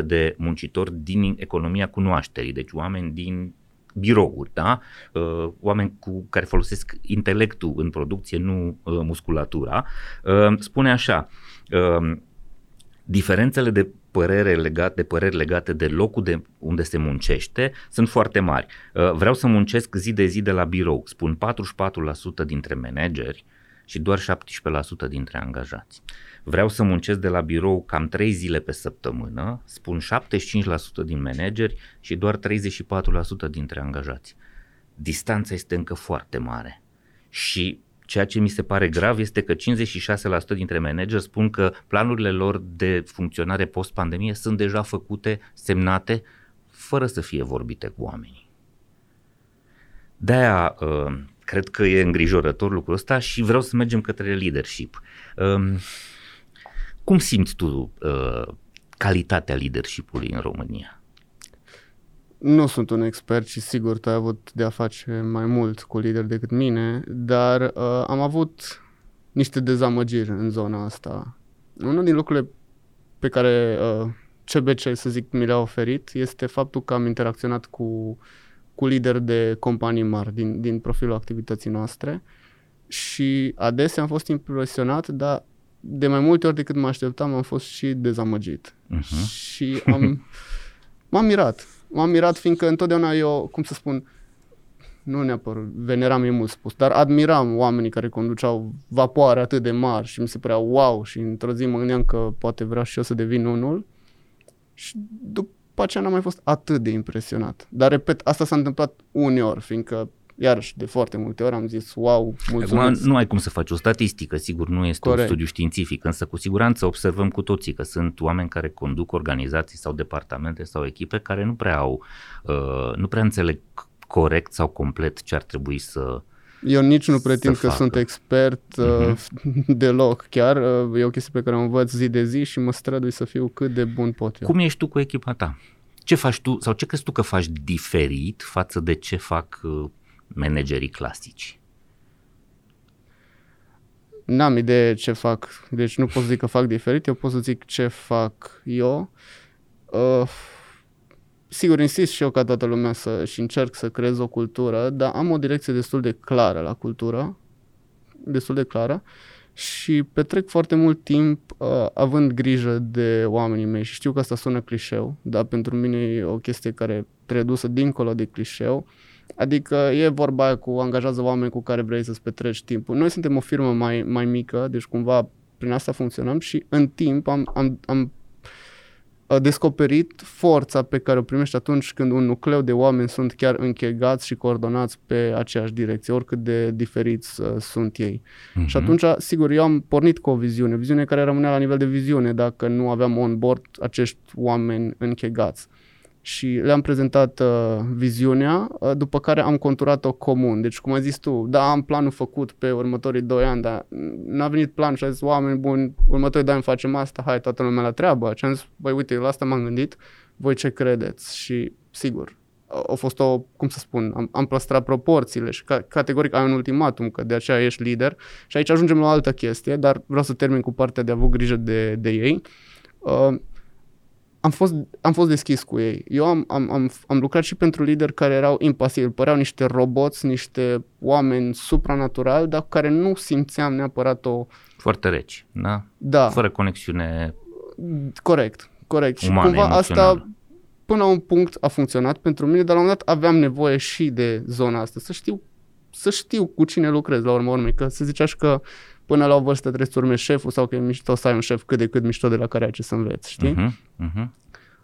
Speaker 3: 10.500 de muncitori din economia cunoașterii, deci oameni din birouri, da? Uh, oameni cu care folosesc intelectul în producție, nu uh, musculatura. Uh, spune așa, uh, diferențele de părere legate, de păreri legate de locul de unde se muncește sunt foarte mari. Uh, vreau să muncesc zi de zi de la birou, spun 44% dintre manageri și doar 17% dintre angajați. Vreau să muncesc de la birou cam 3 zile pe săptămână, spun 75% din manageri și doar 34% dintre angajați. Distanța este încă foarte mare. Și Ceea ce mi se pare grav este că 56% dintre manageri spun că planurile lor de funcționare post-pandemie sunt deja făcute, semnate, fără să fie vorbite cu oamenii. De-aia uh, cred că e îngrijorător lucrul ăsta și vreau să mergem către leadership. Um, cum simți tu uh, calitatea leadershipului în România?
Speaker 1: Nu sunt un expert și sigur tu ai avut de a face mai mult cu lideri decât mine, dar uh, am avut niște dezamăgiri în zona asta. Unul din lucrurile pe care uh, CBC, să zic, mi le-a oferit este faptul că am interacționat cu, cu lideri de companii mari din, din profilul activității noastre și adesea am fost impresionat, dar de mai multe ori decât mă așteptam am fost și dezamăgit. Uh-huh. Și am, m-am mirat. M-am mirat fiindcă întotdeauna eu, cum să spun, nu neapărat, veneram e mult spus, dar admiram oamenii care conduceau vapoare atât de mari și mi se părea wow și într-o zi mă gândeam că poate vreau și eu să devin unul și după aceea n-am mai fost atât de impresionat. Dar repet, asta s-a întâmplat uneori, fiindcă iarăși de foarte multe ori am zis wow, mulțumesc.
Speaker 3: Acum, nu ai cum să faci o statistică, sigur nu este Corect. un studiu științific, însă cu siguranță observăm cu toții că sunt oameni care conduc organizații sau departamente sau echipe care nu prea au, uh, nu prea înțeleg corect sau complet ce ar trebui să
Speaker 1: eu nici nu pretind că facă. sunt expert uh, uh-huh. *laughs* deloc, chiar uh, e o chestie pe care o învăț zi de zi și mă strădui să fiu cât de bun pot eu.
Speaker 3: Cum ești tu cu echipa ta? Ce faci tu sau ce crezi tu că faci diferit față de ce fac uh, managerii clasici?
Speaker 1: N-am idee ce fac, deci nu pot să zic că fac diferit, eu pot să zic ce fac eu. Uh, sigur, insist și eu ca toată lumea să și încerc să creez o cultură, dar am o direcție destul de clară la cultură, destul de clară și petrec foarte mult timp uh, având grijă de oamenii mei și știu că asta sună clișeu, dar pentru mine e o chestie care trebuie dusă dincolo de clișeu. Adică e vorba cu angajează oameni cu care vrei să-ți petreci timpul. Noi suntem o firmă mai, mai mică, deci cumva prin asta funcționăm și în timp am, am, am descoperit forța pe care o primești atunci când un nucleu de oameni sunt chiar închegați și coordonați pe aceeași direcție, oricât de diferiți uh, sunt ei. Uh-huh. Și atunci, sigur, eu am pornit cu o viziune, viziune care rămânea la nivel de viziune dacă nu aveam on board acești oameni închegați și le-am prezentat uh, viziunea, uh, după care am conturat-o comun. Deci, cum ai zis tu, da, am planul făcut pe următorii doi ani, dar n-a venit plan și a zis, oameni buni, următorii doi ani facem asta, hai, toată lumea la treabă. Și am zis, băi, uite, la asta m-am gândit, voi ce credeți? Și, sigur, a fost o, cum să spun, am, am plăstrat proporțiile și ca, categoric ai un ultimatum, că de aceea ești lider. Și aici ajungem la o altă chestie, dar vreau să termin cu partea de a avut grijă de, de ei. Uh, am fost, am fost deschis cu ei. Eu am, am, am, am lucrat și pentru lideri care erau impasibili, păreau niște roboți, niște oameni supranaturali, dar care nu simțeam neapărat o...
Speaker 3: Foarte reci, da?
Speaker 1: Da.
Speaker 3: Fără conexiune...
Speaker 1: Corect, corect.
Speaker 3: Umană, și cumva emoțională.
Speaker 1: asta până la un punct a funcționat pentru mine, dar la un moment dat aveam nevoie și de zona asta, să știu, să știu cu cine lucrez la urmă urmei, că să zicea și că până la o vârstă trebuie să urmezi șeful sau că e mișto să ai un șef cât de cât mișto de la care ai ce să înveți, știi? Uh-huh, uh-huh.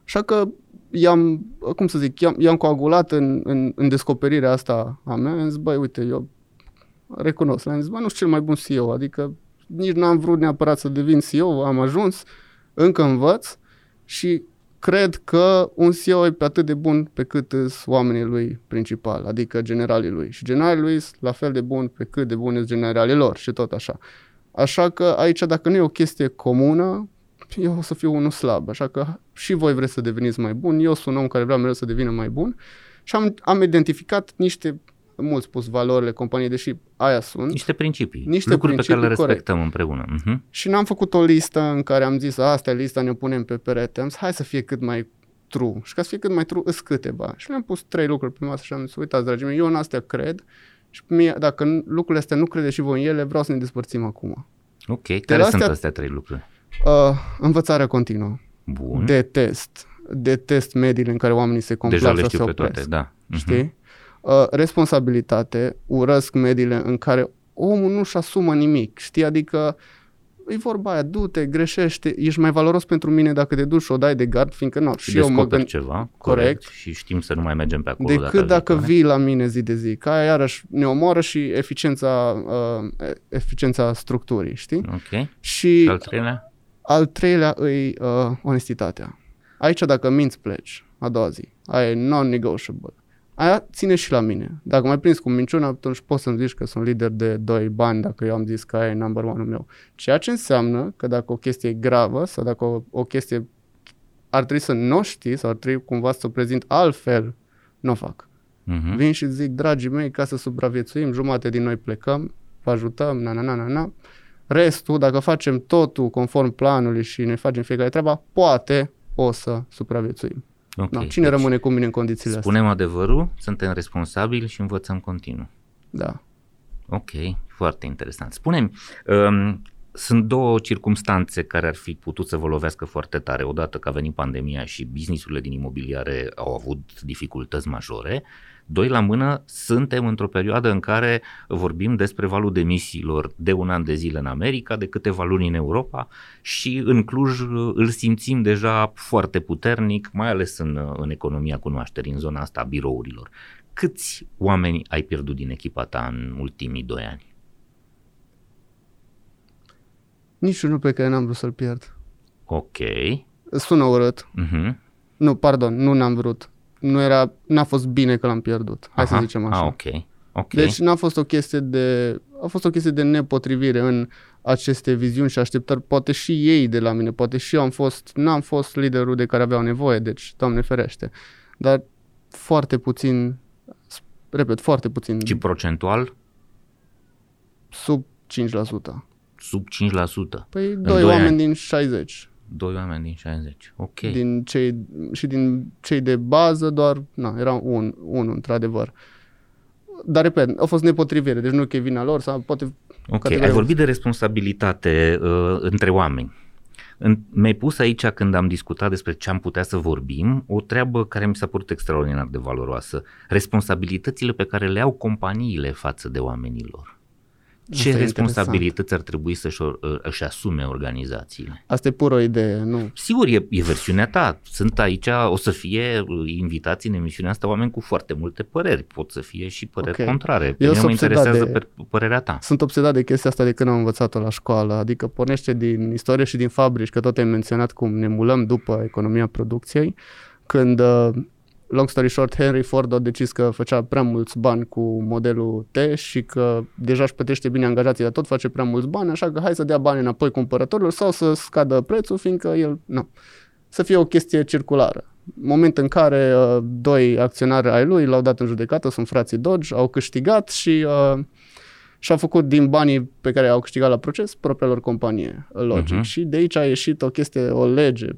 Speaker 1: Așa că i-am, cum să zic, i-am, i-am coagulat în, în, în descoperirea asta a mea, am zis, băi, uite, eu recunosc, am zis, bă, nu sunt cel mai bun CEO, adică nici n-am vrut neapărat să devin CEO, am ajuns, încă învăț și cred că un CEO e pe atât de bun pe cât sunt oamenii lui principal, adică generalii lui. Și generalii lui sunt la fel de bun pe cât de bun sunt generalii lor și tot așa. Așa că aici, dacă nu e o chestie comună, eu o să fiu unul slab. Așa că și voi vreți să deveniți mai bun, eu sunt un om care vreau mereu să devină mai bun și am, am identificat niște mult spus valorile companiei, deși aia sunt.
Speaker 3: Niște principii, niște lucruri principii, pe care le respectăm corect. împreună. Uh-huh.
Speaker 1: Și n-am făcut o listă în care am zis, asta e lista, ne punem pe perete. Am zis, hai să fie cât mai true. Și ca să fie cât mai true, îs câteva. Și le-am pus trei lucruri pe masă și am zis, uitați, dragii mei, eu în astea cred și mie, dacă lucrurile astea nu crede și voi în ele, vreau să ne despărțim acum.
Speaker 3: Ok, de care astea, sunt astea trei lucruri?
Speaker 1: Uh, învățarea continuă.
Speaker 3: Bun.
Speaker 1: De test. De test mediile în care oamenii se complac Deja
Speaker 3: le știu
Speaker 1: se
Speaker 3: pe toate, da.
Speaker 1: Uh-huh. Știi? Uh, responsabilitate, urăsc mediile în care omul nu-și asumă nimic, știi? Adică e vorba aia, du-te, greșește, ești mai valoros pentru mine dacă te duci și o dai de gard, fiindcă nu,
Speaker 3: și, și eu mă gând... ceva, corect, corect, și știm să nu mai mergem pe acolo.
Speaker 1: Decât dacă, dacă vii la mine zi de zi, ca aia iarăși ne omoară și eficiența, uh, eficiența structurii, știi?
Speaker 3: Ok.
Speaker 1: Și,
Speaker 3: și al treilea?
Speaker 1: Al treilea e uh, onestitatea. Aici dacă minți pleci a doua zi, aia e non-negotiable. Aia ține și la mine. Dacă mai prins cu minciuna, atunci poți să-mi zici că sunt lider de doi bani dacă eu am zis că aia e number one-ul meu. Ceea ce înseamnă că dacă o chestie e gravă sau dacă o, o chestie ar trebui să nu știi sau ar trebui cumva să o prezint altfel nu o fac.
Speaker 3: Mhm.
Speaker 1: Vin și zic, dragii mei, ca să supraviețuim, jumate din noi plecăm, vă ajutăm, na, na, na, na, na. Restul, dacă facem totul conform planului și ne facem fiecare treaba, poate o să supraviețuim.
Speaker 3: Ok.
Speaker 1: Okay. Cine
Speaker 3: Deci,
Speaker 1: rămâne cu mine în condițiile astea?
Speaker 3: Spunem adevărul, suntem responsabili și învățăm continuu.
Speaker 1: Da.
Speaker 3: Ok, foarte interesant. Spune-mi, um, sunt două circumstanțe care ar fi putut să vă lovească foarte tare. Odată că a venit pandemia și businessurile din imobiliare au avut dificultăți majore. Doi la mână, suntem într-o perioadă în care vorbim despre valul demisiilor de un an de zile în America, de câteva luni în Europa și în Cluj uh, îl simțim deja foarte puternic, mai ales în, uh, în economia cunoașterii, în zona asta a birourilor. Câți oameni ai pierdut din echipa ta în ultimii doi ani?
Speaker 1: Niciunul pe care n-am vrut să-l pierd.
Speaker 3: Ok.
Speaker 1: Sună urât.
Speaker 3: Uh-huh.
Speaker 1: Nu, pardon, nu n-am vrut. Nu era, n-a fost bine că l-am pierdut. Hai să zicem așa.
Speaker 3: Ah, ok. Ok.
Speaker 1: Deci n-a fost o chestie de a fost o chestie de nepotrivire în aceste viziuni și așteptări, poate și ei de la mine, poate și eu am fost, n-am fost liderul de care aveau nevoie, deci Doamne ferește. Dar foarte puțin, repet, foarte puțin,
Speaker 3: Și procentual?
Speaker 1: sub 5%.
Speaker 3: Sub 5%.
Speaker 1: Păi doi
Speaker 3: doi
Speaker 1: oameni
Speaker 3: ani.
Speaker 1: din 60.
Speaker 3: Doi oameni din 60. Ok.
Speaker 1: Din cei, și din cei de bază doar, na, era un, unul într-adevăr. Dar repet, a fost nepotrivire, deci nu că e vina lor sau poate
Speaker 3: Ok,
Speaker 1: categoria-
Speaker 3: ai vorbit de responsabilitate uh, între oameni. În, mi-ai pus aici când am discutat despre ce am putea să vorbim, o treabă care mi s-a părut extraordinar de valoroasă. Responsabilitățile pe care le au companiile față de oamenii lor.
Speaker 1: Asta
Speaker 3: Ce
Speaker 1: e
Speaker 3: responsabilități ar trebui să-și, or- uh, își asume organizațiile?
Speaker 1: Asta e pur o idee, nu.
Speaker 3: Sigur, e, e versiunea ta. Sunt aici, o să fie uh, invitați în emisiunea asta oameni cu foarte multe păreri. Pot să fie și păreri
Speaker 1: Ok.
Speaker 3: contrare. Pe
Speaker 1: Eu
Speaker 3: mine mă
Speaker 1: sunt obsedat
Speaker 3: interesează
Speaker 1: de-
Speaker 3: pe părerea ta.
Speaker 1: Sunt obsedat de chestia asta de când am învățat-o la școală, adică pornește din istorie și din fabrici, că tot ai menționat cum ne mulăm după economia producției, când, uh, long story short, Henry Ford a decis că făcea prea mulți bani cu modelul T și că deja își plătește bine angajații, dar tot face prea mulți bani, așa că hai să dea bani înapoi cumpărătorilor sau să scadă prețul, fiindcă el, nu, să fie o chestie circulară. Moment în care uh, doi acționari ai lui l-au dat în judecată, sunt frații Dodge, au câștigat și uh, și-au făcut din banii pe care au câștigat la proces propria lor companie, logic.
Speaker 3: Mhm.
Speaker 1: Uh-huh. Și de aici a ieșit o chestie, o lege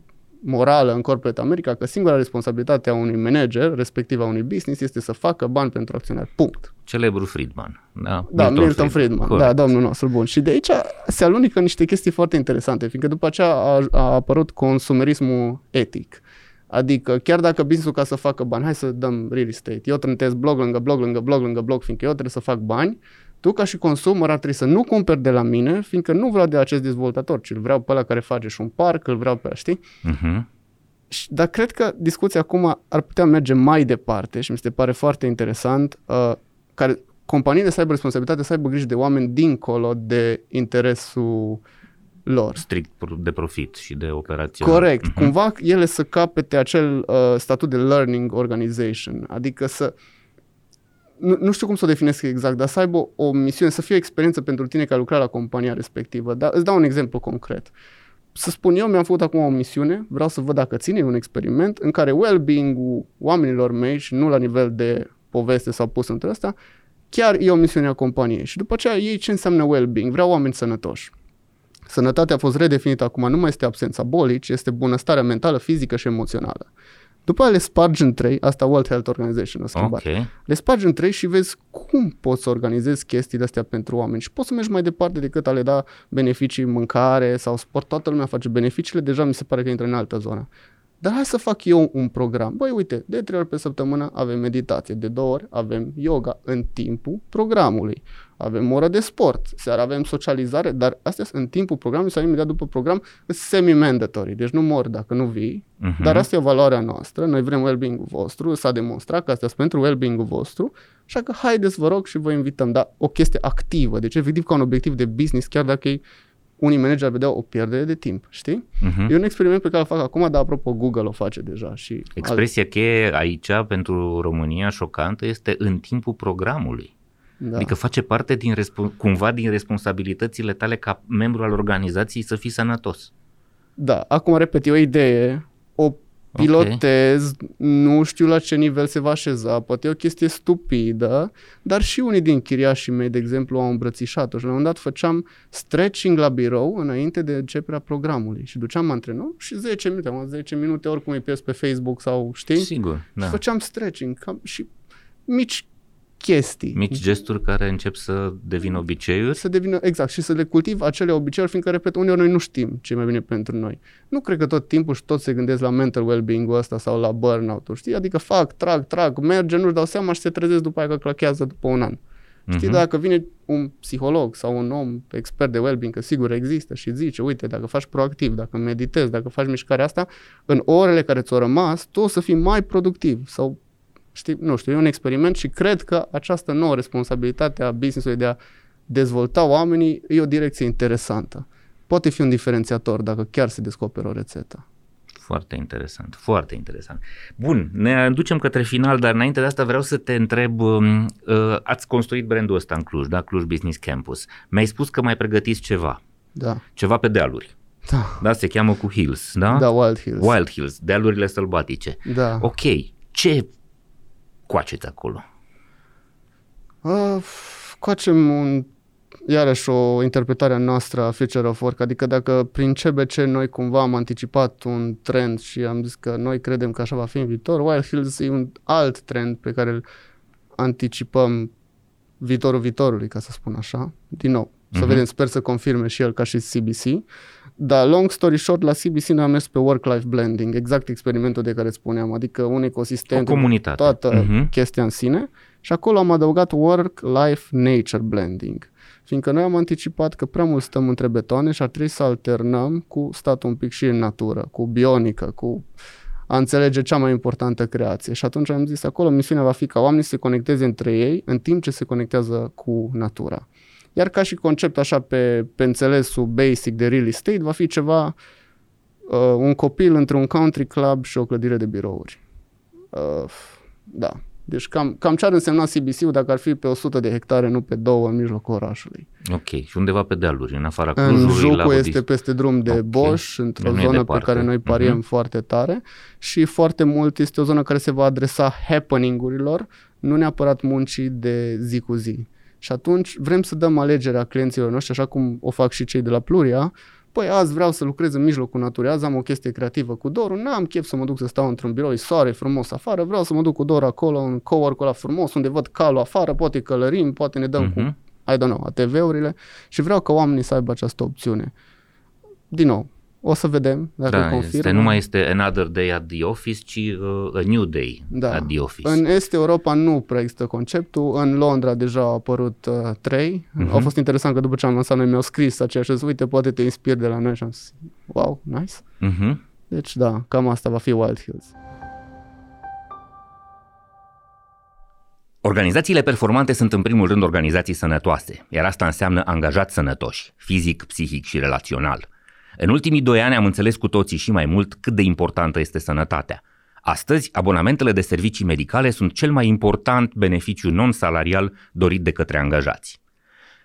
Speaker 1: morală în corporate America că singura responsabilitate a unui manager, respectiv a unui business, este să facă bani pentru acționari. Punct.
Speaker 3: Celebrul Friedman. Da,
Speaker 1: Da, Milton, Milton Friedman,
Speaker 3: Corect.
Speaker 1: da, domnul nostru bun. Și de aici se alunecă niște chestii foarte interesante, fiindcă după aceea a, a apărut consumerismul etic. Adică chiar dacă businessul ca să facă bani, hai să dăm real estate, eu trântesc blog lângă blog lângă blog lângă blog, fiindcă eu trebuie să fac bani, tu ca și consumer ar trebui să nu cumperi de la mine, fiindcă nu vreau de acest dezvoltator, ci îl vreau pe ăla care face și un parc, îl vreau pe ăla, știi?
Speaker 3: Uh-huh.
Speaker 1: Și- Dar cred că discuția acum ar putea merge mai departe și mi se pare foarte interesant uh, care companiile să aibă responsabilitate să aibă grijă de oameni dincolo de interesul lor.
Speaker 3: Strict pro- de profit și de operație.
Speaker 1: Corect.
Speaker 3: Mhm.
Speaker 1: Cumva ele să capete acel uh, statut de learning organization, adică să nu, nu știu cum să o definesc exact, dar să aibă o, o misiune, să fie o experiență pentru tine care lucra la compania respectivă. Dar îți dau un exemplu concret. Să spun eu, mi-am făcut acum o misiune, vreau să văd dacă ține un experiment în care well-being-ul oamenilor mei și nu la nivel de poveste sau pus între ăsta, chiar e o misiune a companiei. Și după aceea ei ce înseamnă well-being? Vreau oameni sănătoși. Sănătatea a fost redefinită acum, nu mai este absența bolii, ci este bunăstarea mentală, fizică și emoțională. După aia le spargi în trei, asta World Health Organization a schimbat.
Speaker 3: Ok.
Speaker 1: Le spargi în trei și vezi cum poți să organizezi chestiile astea pentru oameni și poți să mergi mai departe decât a le da beneficii mâncare sau sport. Toată lumea face beneficiile, deja mi se pare că intră în altă zonă. Dar hai să fac eu un program. Băi, uite, de trei ori pe săptămână avem meditație, de două ori avem yoga în timpul programului. Avem oră de sport, seara avem socializare, dar astea sunt în timpul programului sau imediat după program, sunt semi-mandatory, deci nu mor dacă nu vii,
Speaker 3: Mhm.
Speaker 1: dar asta e valoarea noastră, noi vrem well-being-ul vostru, s-a demonstrat că astea sunt pentru well-being-ul vostru, așa că haideți vă rog și vă invităm, dar o chestie activă, deci efectiv ca un obiectiv de business, chiar dacă ei, unii manageri ar vedea o pierdere de timp, știi?
Speaker 3: Mhm.
Speaker 1: E un experiment pe care îl fac acum, dar apropo Google o face deja și...
Speaker 3: Expresia cheie aici pentru România șocantă este în timpul programului.
Speaker 1: da.
Speaker 3: Adică face parte din respo- cumva din responsabilitățile tale ca membru al organizației să fii sănătos.
Speaker 1: Da, acum repet, e o idee, o pilotez, okay. nu știu la ce nivel se va așeza, poate e o chestie stupidă, dar și unii din chiriașii mei, de exemplu, au îmbrățișat-o și la un moment dat făceam stretching la birou înainte de începerea programului și duceam antrenor și 10 minute, am 10 minute oricum îi pierd pe Facebook sau știi?
Speaker 3: Sigur, da.
Speaker 1: Și făceam stretching cam, și mici chestii.
Speaker 3: Mici gesturi care încep să devină obiceiuri?
Speaker 1: Să devină, exact, și să le cultiv acele obiceiuri, fiindcă, repet, uneori noi nu știm ce e mai bine pentru noi. Nu cred că tot timpul și tot se gândesc la mental well-being-ul ăsta sau la burnout-ul, știi? Adică fac, trag, trag, merge, nu-și dau seama și se trezesc după aia că clachează după un an. Știi, uh-huh. dacă vine un psiholog sau un om expert de well-being, că sigur există și zice, uite, dacă faci proactiv, dacă meditezi, dacă faci mișcarea asta, în orele care ți-au rămas, tu o să fii mai productiv sau știi, nu știu, e un experiment și cred că această nouă responsabilitate a business-ului de a dezvolta oamenii e o direcție interesantă. Poate fi un diferențiator dacă chiar se descoperă o rețetă.
Speaker 3: Foarte interesant, foarte interesant. Bun, ne ducem către final, dar înainte de asta vreau să te întreb, um, uh, ați construit brandul ăsta în Cluj, da? Cluj Business Campus. Mi-ai spus că mai pregătiți ceva.
Speaker 1: Da.
Speaker 3: Ceva pe dealuri.
Speaker 1: Da.
Speaker 3: Da, se cheamă cu Hills, da?
Speaker 1: Da, Wild Hills.
Speaker 3: Wild Hills, dealurile sălbatice.
Speaker 1: Da.
Speaker 3: Ok, ce coaceți acolo?
Speaker 1: Uh, coacem un, iarăși o interpretare a noastră a Future of Work, adică dacă prin CBC noi cumva am anticipat un trend și am zis că noi credem că așa va fi în viitor, Wild Hills e un alt trend pe care îl anticipăm viitorul viitorului, ca să spun așa. Din nou, să uh-huh. vedem, sper să confirme și el ca și CBC. Dar long story short, la CBC ne-am mers pe work-life blending, exact experimentul de care spuneam, adică un ecosistem,
Speaker 3: o comunitate.
Speaker 1: toată uh-huh. chestia în sine și acolo am adăugat work-life-nature blending. Fiindcă noi am anticipat că prea mult stăm între betoane și ar trebui să alternăm cu statul un pic și în natură, cu bionică, cu a înțelege cea mai importantă creație. Și atunci am zis, acolo misiunea va fi ca oamenii să se conecteze între ei în timp ce se conectează cu natura. Iar ca și concept așa pe, pe înțelesul basic de real estate va fi ceva, uh, un copil între un country club și o clădire de birouri. Uh, da. Deci cam, cam ce ar însemna CBC-ul dacă ar fi pe 100 de hectare, nu pe două în mijlocul orașului.
Speaker 3: Ok. Și undeva pe dealuri, în afara Clujului? În
Speaker 1: Jucu este peste drum de okay. Bosch, într-o nu zonă pe care noi pariem uh-huh. foarte tare și foarte mult este o zonă care se va adresa happening-urilor, nu neapărat muncii de zi cu zi. Și atunci vrem să dăm alegerea clienților noștri, așa cum o fac și cei de la Pluria, Păi azi vreau să lucrez în mijlocul naturii, azi am o chestie creativă cu Doru, n-am chef să mă duc să stau într-un birou, e soare frumos afară, vreau să mă duc cu Doru acolo, în cowork ăla frumos, unde văd calul afară, poate călărim, poate ne dăm uh-huh. cu, mhm. I don't know, ATV-urile și vreau ca oamenii să aibă această opțiune. Din nou, o să vedem dacă da, confirmă.
Speaker 3: Este, nu mai este another day at the office, ci uh, a new day da. at the office.
Speaker 1: În Est Europa nu prea există conceptul. În Londra deja au apărut uh, trei. Uh-huh. Au fost interesant că după ce am lansat noi mi-au scris aceea și zis, uite, poate te inspiri de la noi și am zis, wow, nice. Uh-huh. Deci da, cam asta va fi Wild Hills.
Speaker 3: Organizațiile performante sunt în primul rând organizații sănătoase, iar asta înseamnă angajați sănătoși, fizic, psihic și relațional – în ultimii doi ani am înțeles cu toții și mai mult cât de importantă este sănătatea. Astăzi, abonamentele de servicii medicale sunt cel mai important beneficiu non-salarial dorit de către angajați.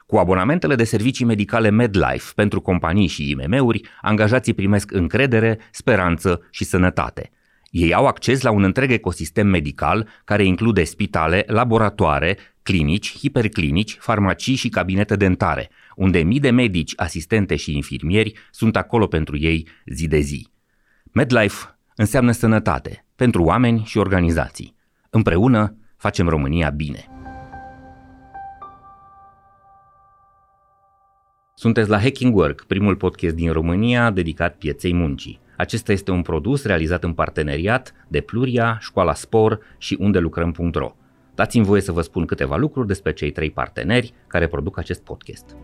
Speaker 3: Cu abonamentele de servicii medicale MedLife pentru companii și IMM-uri, angajații primesc încredere, speranță și sănătate. Ei au acces la un întreg ecosistem medical care include spitale, laboratoare, clinici, hiperclinici, farmacii și cabinete dentare – unde mii de medici, asistente și infirmieri sunt acolo pentru ei zi de zi. MedLife înseamnă sănătate pentru oameni și organizații. Împreună facem România bine. Sunteți la Hacking Work, primul podcast din România dedicat pieței muncii. Acesta este un produs realizat în parteneriat de Pluria, Școala Spor și unde lucrăm.ro. Dați-mi voie să vă spun câteva lucruri despre cei trei parteneri care produc acest podcast.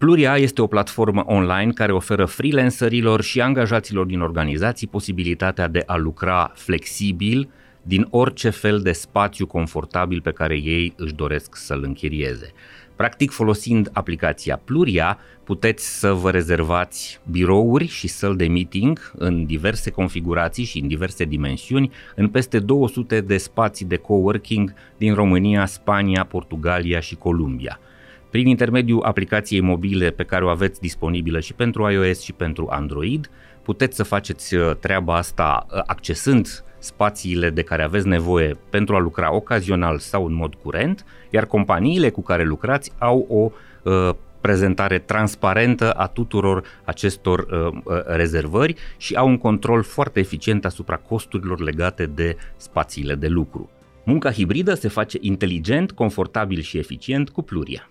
Speaker 3: Pluria este o platformă online care oferă freelancerilor și angajaților din organizații posibilitatea de a lucra flexibil din orice fel de spațiu confortabil pe care ei își doresc să-l închirieze. Practic, folosind aplicația Pluria, puteți să vă rezervați birouri și săli de meeting în diverse configurații și în diverse dimensiuni în peste 200 de spații de coworking din România, Spania, Portugalia și Columbia – prin intermediul aplicației mobile pe care o aveți disponibilă și pentru iOS și pentru Android. Puteți să faceți uh, treaba asta uh, accesând spațiile de care aveți nevoie pentru a lucra ocazional sau în mod curent, iar companiile cu care lucrați au o uh, prezentare transparentă a tuturor acestor uh, uh, rezervări și au un control foarte eficient asupra costurilor legate de spațiile de lucru. Munca hibridă se face inteligent, confortabil și eficient cu Pluria.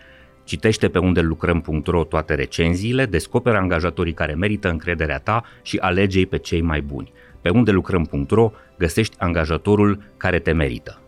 Speaker 3: Citește pe unde lucrăm.ro toate recenziile, descoperă angajatorii care merită încrederea ta și alege pe cei mai buni. Pe unde lucrăm.ro găsești angajatorul care te merită.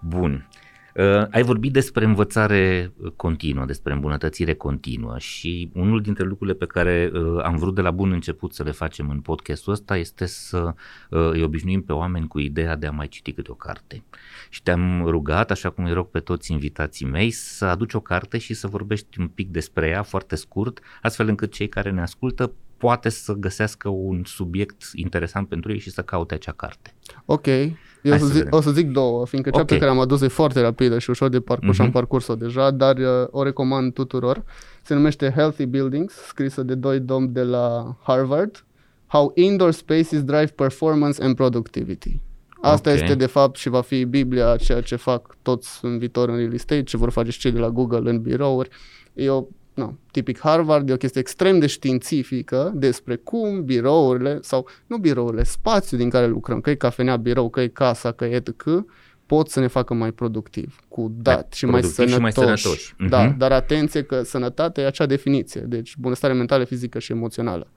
Speaker 3: Bun. Uh, ai vorbit despre învățare continuă, despre îmbunătățire continuă și unul dintre lucrurile pe care uh, am vrut de la bun început să le facem în podcastul ăsta este să uh, îi obișnuim pe oameni cu ideea de a mai citi câte o carte. Și te-am rugat, așa cum îi rog pe toți invitații mei, să aduci o carte și să vorbești un pic despre ea foarte scurt, astfel încât cei care ne ascultă poate să găsească un subiect interesant pentru ei și să caute acea carte.
Speaker 1: Ok, eu o să, zic, o să zic două, fiindcă cea okay. pe care am adus e foarte rapidă și ușor de parcurs, uh-huh. am parcurs-o deja, dar uh, o recomand tuturor. Se numește Healthy Buildings, scrisă de doi domni de la Harvard. How Indoor Spaces Drive Performance and Productivity. Asta okay. este de fapt și va fi Biblia ceea ce fac toți în viitor în real estate, ce vor face și cei de la Google în birouri. E o no, tipic Harvard, e o chestie extrem de științifică despre cum birourile, sau nu birourile, spațiul din care lucrăm, că e cafenea birou, că e casa, că e etc., pot să ne facă mai productiv, cu dat și mai sănătoși. Și mai sănătoși. Da, uh-huh. dar atenție că sănătatea e acea definiție, deci bunăstare mentală, fizică și emoțională.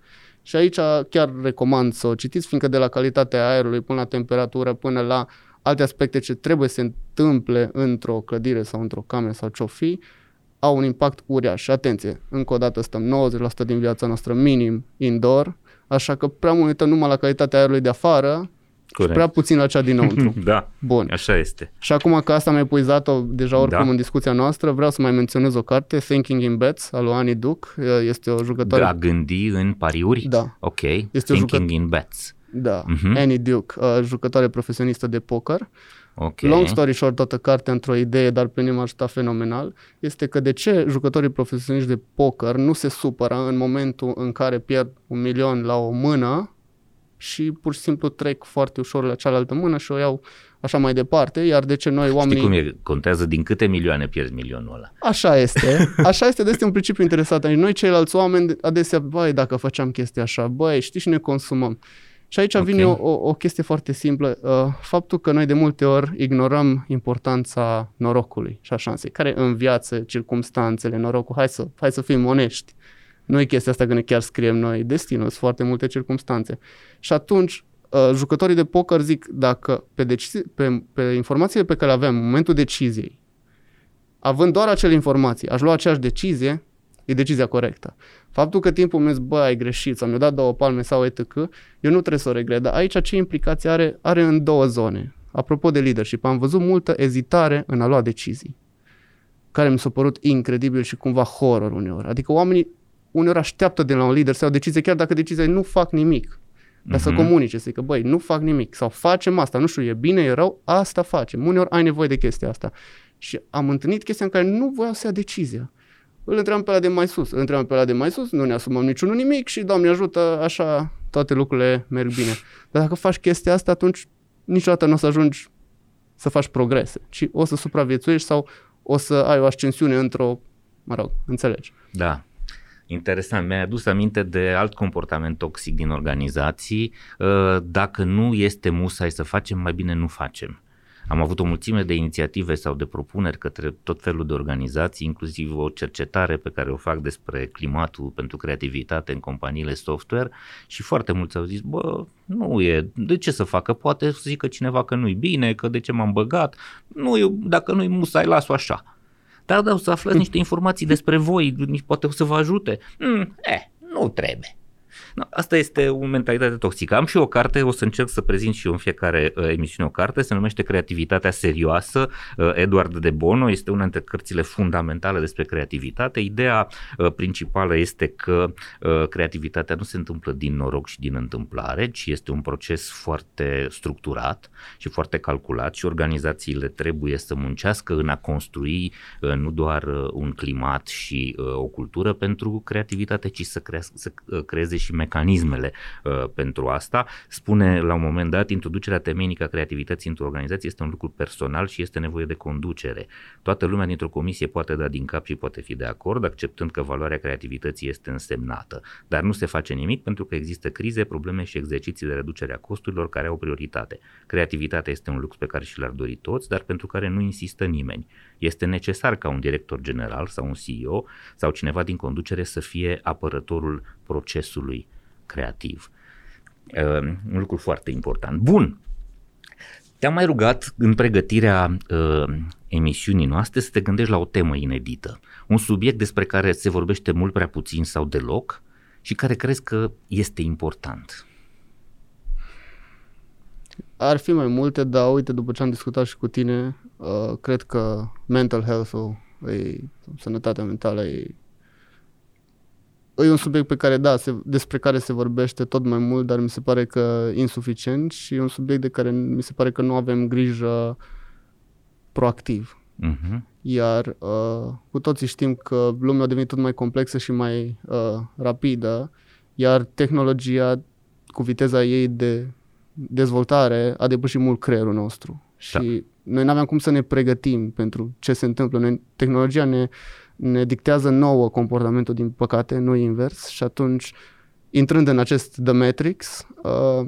Speaker 1: Și aici chiar recomand să o citiți, fiindcă de la calitatea aerului până la temperatură, până la alte aspecte ce trebuie să se întâmple într-o clădire sau într-o cameră sau ce-o fi, au un impact uriaș. Și atenție, încă o dată stăm 90% din viața noastră minim indoor, așa că prea mult uităm numai la calitatea aerului de afară Corect. și prea puțin la cea dinăuntru. *laughs*
Speaker 3: da, Bun. așa este.
Speaker 1: Și acum că asta am epuizat-o deja oricum da. în discuția noastră, vreau să mai menționez o carte, Thinking in Bets, al lui Annie Duc. Este o jucătoare...
Speaker 3: Da, gândi în pariuri?
Speaker 1: Da.
Speaker 3: Ok, este Thinking jucă... in Bets.
Speaker 1: Da, uh-huh. Annie Duke, uh, jucătoare profesionistă de poker. Okay. Long story short, toată cartea într-o idee, dar pe mine m-a ajutat fenomenal, este că de ce jucătorii profesioniști de poker nu se supără în momentul în care pierd un milion la o mână și pur și simplu trec foarte ușor la cealaltă mână și o iau așa mai departe, iar de ce noi oamenii...
Speaker 3: Știi cum e? Contează din câte milioane pierzi milionul ăla.
Speaker 1: Așa este. *laughs* Așa este, de este un principiu interesant. Noi ceilalți oameni adesea, băi, dacă făceam chestia așa, băi, știi și ne consumăm. Și aici okay. vine o, o, o chestie foarte simplă, uh, faptul că noi de multe ori ignorăm importanța norocului și a șansei, care în viață, circumstanțele, norocul, hai să, hai să fim onești. Nu e chestia asta că ne chiar scriem noi destinul, sunt foarte multe circumstanțe. Și atunci, uh, jucătorii de poker zic, dacă pe, deci- pe, pe informațiile pe care le avem în momentul deciziei, având doar acele informații, aș lua aceeași decizie, e decizia corectă. Faptul că timpul meu bă, ai greșit sau mi-a dat două palme sau etc., eu nu trebuie să o regret, dar aici ce implicații are? Are în două zone. Apropo de leadership, am văzut multă ezitare în a lua decizii. care mi s-a părut incredibil și cumva horror uneori. Adică oamenii uneori așteaptă de la un lider să ia o decizie, chiar dacă decizia nu fac nimic. Dar mm-hmm. să mhm. comunice, să zică, băi, nu fac nimic sau facem asta, nu știu, e bine, e rău, asta facem. Uneori ai nevoie de chestia asta. Și am întâlnit chestia în care nu voiau să ia decizia. Îl întrebam pe ăla de mai sus, îl întrebam pe ăla de mai sus, nu ne asumăm niciunul nimic și Doamne ajută, așa toate lucrurile merg bine. Dar dacă faci chestia asta, atunci niciodată nu o să ajungi să faci progrese, ci o să supraviețuiești sau o să ai o ascensiune într-o, mă rog, înțelegi.
Speaker 3: Da. Interesant, mi-ai adus aminte de alt comportament toxic din organizații. Uh, dacă nu este musai să facem, mai bine nu facem. Am avut o mulțime de inițiative sau de propuneri către tot felul de organizații, inclusiv o cercetare pe care o fac despre climatul pentru creativitate în companiile software și foarte mulți au zis, bă, nu e, de ce să facă? Poate să zică cineva că nu-i bine, că de ce m-am băgat, nu e, dacă nu-i musai, las-o așa. Dar da, o să aflați niște informații despre voi, poate o să vă ajute. Mm, eh, nu trebuie. No, asta este o mentalitate toxică. Am și o carte, o să încerc să prezint și eu în fiecare uh, emisiune o carte, se numește Creativitatea serioasă. Uh, Eduard de Bono este una dintre cărțile fundamentale despre creativitate. Ideea uh, principală este că uh, creativitatea nu se întâmplă din noroc și din întâmplare, ci este un proces foarte structurat și foarte calculat și organizațiile trebuie să muncească în a construi uh, nu doar uh, un climat și uh, o cultură pentru creativitate, ci să, crea, să uh, creeze și mecanismele uh, pentru asta. Spune la un moment dat, introducerea temeinică a creativității într-o organizație este un lucru personal și este nevoie de conducere. Toată lumea dintr-o comisie poate da din cap și poate fi de acord, acceptând că valoarea creativității este însemnată. Dar nu se face nimic pentru că există crize, probleme și exerciții de reducere a costurilor care au prioritate. Creativitatea este un lux pe care și l-ar dori toți, dar pentru care nu insistă nimeni. Este necesar ca un director general sau un CEO sau cineva din conducere să fie apărătorul procesului creativ. Uh, un lucru foarte important. Bun, te-am mai rugat în pregătirea uh, emisiunii noastre să te gândești la o temă inedită, un subiect despre care se vorbește mult prea puțin sau deloc și care crezi că este important.
Speaker 1: Ar fi mai multe, dar uite, după ce am discutat și cu tine, uh, cred că mental health-ul, e, sănătatea mentală e e un subiect pe care, da, se, despre care se vorbește tot mai mult, dar mi se pare că insuficient și e un subiect de care mi se pare că nu avem grijă proactiv. Uh-huh. Iar uh, cu toții știm că lumea a devenit tot mai complexă și mai uh, rapidă, iar tehnologia cu viteza ei de dezvoltare a depășit mult creierul nostru. Da. Și noi nu aveam cum să ne pregătim pentru ce se întâmplă. Noi, tehnologia ne uh, ne dictează nouă comportamentul, din păcate, nu invers și atunci, intrând în acest The Matrix, uh,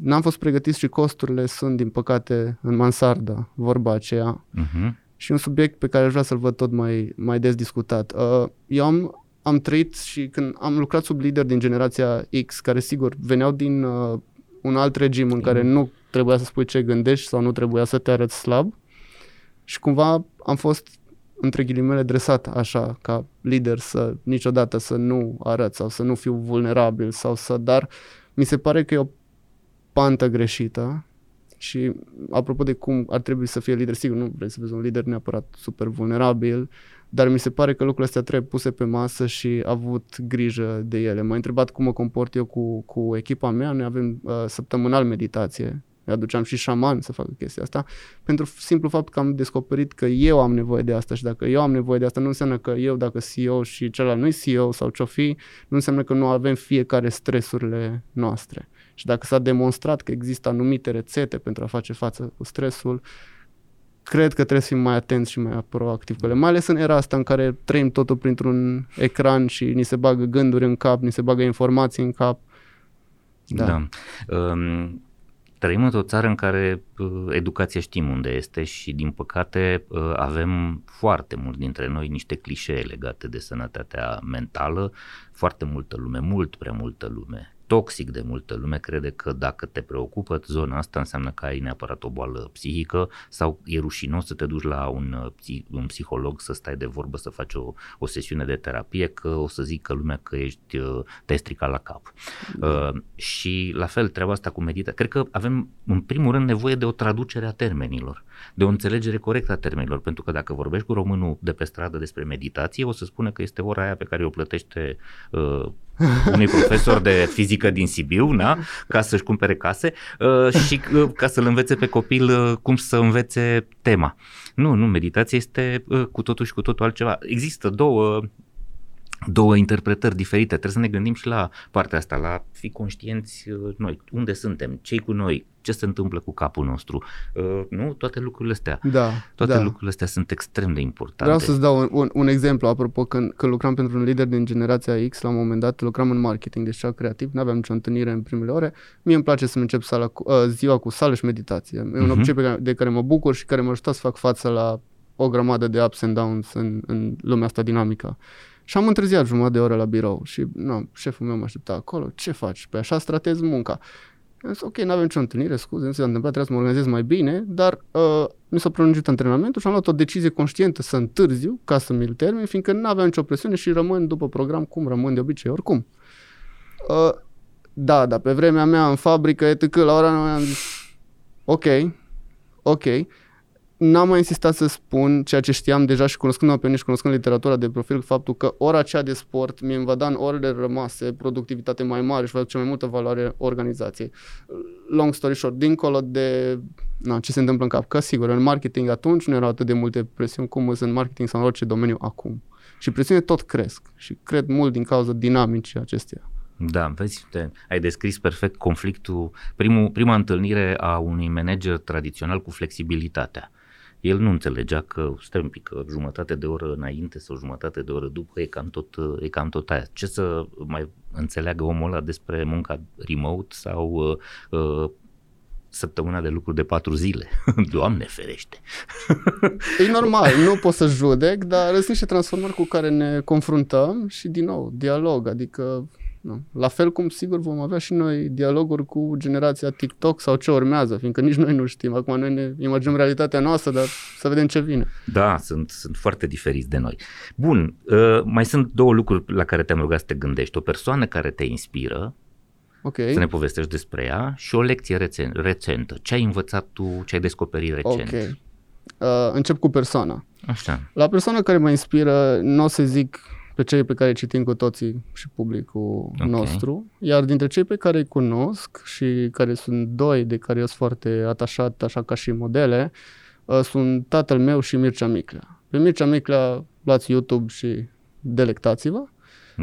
Speaker 1: n-am fost pregătiți și costurile sunt, din păcate, în mansardă, vorba aceea. Uh-huh. Și un subiect pe care aș vrea să-l văd tot mai, mai des discutat. Uh, eu am, am trăit și când am lucrat sub lider din generația X, care sigur veneau din uh, un alt regim în care nu trebuia să spui ce gândești sau nu trebuia să te arăți slab. Și cumva am fost între ghilimele dresat așa ca lider să niciodată să nu arăt sau să nu fiu vulnerabil sau să, dar mi se pare că e o pantă greșită și apropo de cum ar trebui să fie lider, sigur nu vrei să vezi un lider neapărat super vulnerabil, dar mi se pare că lucrurile astea trebuie puse pe masă și avut grijă de ele. M-a întrebat cum mă comport eu cu, cu echipa mea, noi avem uh, săptămânal meditație îi aduceam și șaman să facă chestia asta, pentru simplu fapt că am descoperit că eu am nevoie de asta și dacă eu am nevoie de asta, nu înseamnă că eu, dacă CEO și celălalt nu CEO sau ce-o fi, nu înseamnă că nu avem fiecare stresurile noastre. Și dacă s-a demonstrat că există anumite rețete pentru a face față cu stresul, cred că trebuie să fim mai atenți și mai proactivi cu ele, mai ales în era asta în care trăim totul printr-un ecran și ni se bagă gânduri în cap, ni se bagă informații în cap.
Speaker 3: Da. da. Um, Trăim într-o țară în care uh, educația știm unde este și din păcate uh, avem foarte mult dintre noi niște clișee legate de sănătatea mentală, foarte multă lume, mult prea multă lume toxic de multă lume crede că dacă te preocupă zona asta înseamnă că ai neapărat o boală psihică sau e rușinos să te duci la un, uh, un psiholog să stai de vorbă, să faci o, o sesiune de terapie, că o să zică lumea că ești, uh, te-ai stricat la cap. Da. Uh, și la fel, treaba asta cu meditația, cred că avem în primul rând nevoie de o traducere a termenilor. De o înțelegere corectă a termenilor, pentru că dacă vorbești cu românul de pe stradă despre meditație, o să spună că este ora aia pe care o plătește uh, unui profesor de fizică din Sibiu, na, ca să-și cumpere case uh, și uh, ca să-l învețe pe copil uh, cum să învețe tema. Nu, nu, meditația este uh, cu totul și cu totul altceva. Există două două interpretări diferite. Trebuie să ne gândim și la partea asta, la fi conștienți uh, noi, unde suntem, cei cu noi, ce se întâmplă cu capul nostru. Uh, nu? Toate lucrurile astea.
Speaker 1: Da,
Speaker 3: Toate
Speaker 1: da.
Speaker 3: lucrurile astea sunt extrem de importante.
Speaker 1: Vreau să-ți dau un, un, un exemplu, apropo, când, când lucram pentru un lider din generația X, la un moment dat lucram în marketing, deci cea creativ, nu aveam nicio întâlnire în primele ore. Mie îmi place să încep sala cu, uh, ziua cu sală și meditație. E un
Speaker 3: Mhm.
Speaker 1: obicei pe care, de care mă bucur și care m-a ajutat să fac față la o grămadă de ups and downs în, în lumea asta dinamică. Și am întârziat jumătate de oră la birou și nu, șeful meu mă aștepta acolo. Ce faci? Pe așa stratez munca. Am zis, ok, nu avem nicio întâlnire, scuze, nu se întâmplat, trebuie să mă organizez mai bine, dar uh, mi s-a prelungit antrenamentul și am luat o decizie conștientă să întârziu ca să mi-l termin, fiindcă nu aveam nicio presiune și rămân după program cum rămân de obicei, oricum. Uh, da, dar pe vremea mea în fabrică, etc., la ora 9 am zis, ok, ok, n-am mai insistat să spun ceea ce știam deja și cunoscând pe mine și cunoscând literatura de profil, faptul că ora aceea de sport mi va da în orele rămase productivitate mai mare și va aduce mai multă valoare organizației. Long story short, dincolo de na, ce se întâmplă în cap, că sigur, în marketing atunci nu erau atât de multe presiuni cum sunt în marketing sau în orice domeniu acum. Și presiunile tot cresc și cred mult din cauza dinamicii acesteia.
Speaker 3: Da, vezi, te, ai descris perfect conflictul, primul, prima întâlnire a unui manager tradițional cu flexibilitatea. El nu înțelegea că, stai un pic, că jumătate de oră înainte sau jumătate de oră după e cam tot, e cam tot aia. Ce să mai înțeleagă omul ăla despre munca remote sau uh, uh, săptămâna de lucru de patru zile? *laughs* Doamne ferește! *laughs*
Speaker 1: E normal, nu pot să judec, dar sunt niște transformări cu care ne confruntăm și, din nou, dialog, adică nu. La fel cum sigur vom avea și noi dialoguri cu generația TikTok sau ce urmează, fiindcă nici noi nu știm. Acum noi ne imaginăm realitatea noastră, dar să vedem ce vine.
Speaker 3: Da, sunt, sunt foarte diferiți de noi. Bun, uh, mai sunt două lucruri la care te-am rugat să te gândești. O persoană care te inspiră,
Speaker 1: Ok.
Speaker 3: să ne povestești despre ea, și o lecție recen- recentă. Ce ai învățat tu, ce ai descoperit recent?
Speaker 1: Ok. Uh, încep cu persoana.
Speaker 3: Așa.
Speaker 1: La persoana care mă inspiră, nu o să zic pe cei pe care îi citim cu toții și publicul
Speaker 3: Ok.
Speaker 1: nostru, iar dintre cei pe care îi cunosc și care sunt doi de care eu sunt foarte atașat, așa ca și modele, uh, sunt tatăl meu și Mircea Miclea. Pe Mircea Miclea luați YouTube și delectați-vă.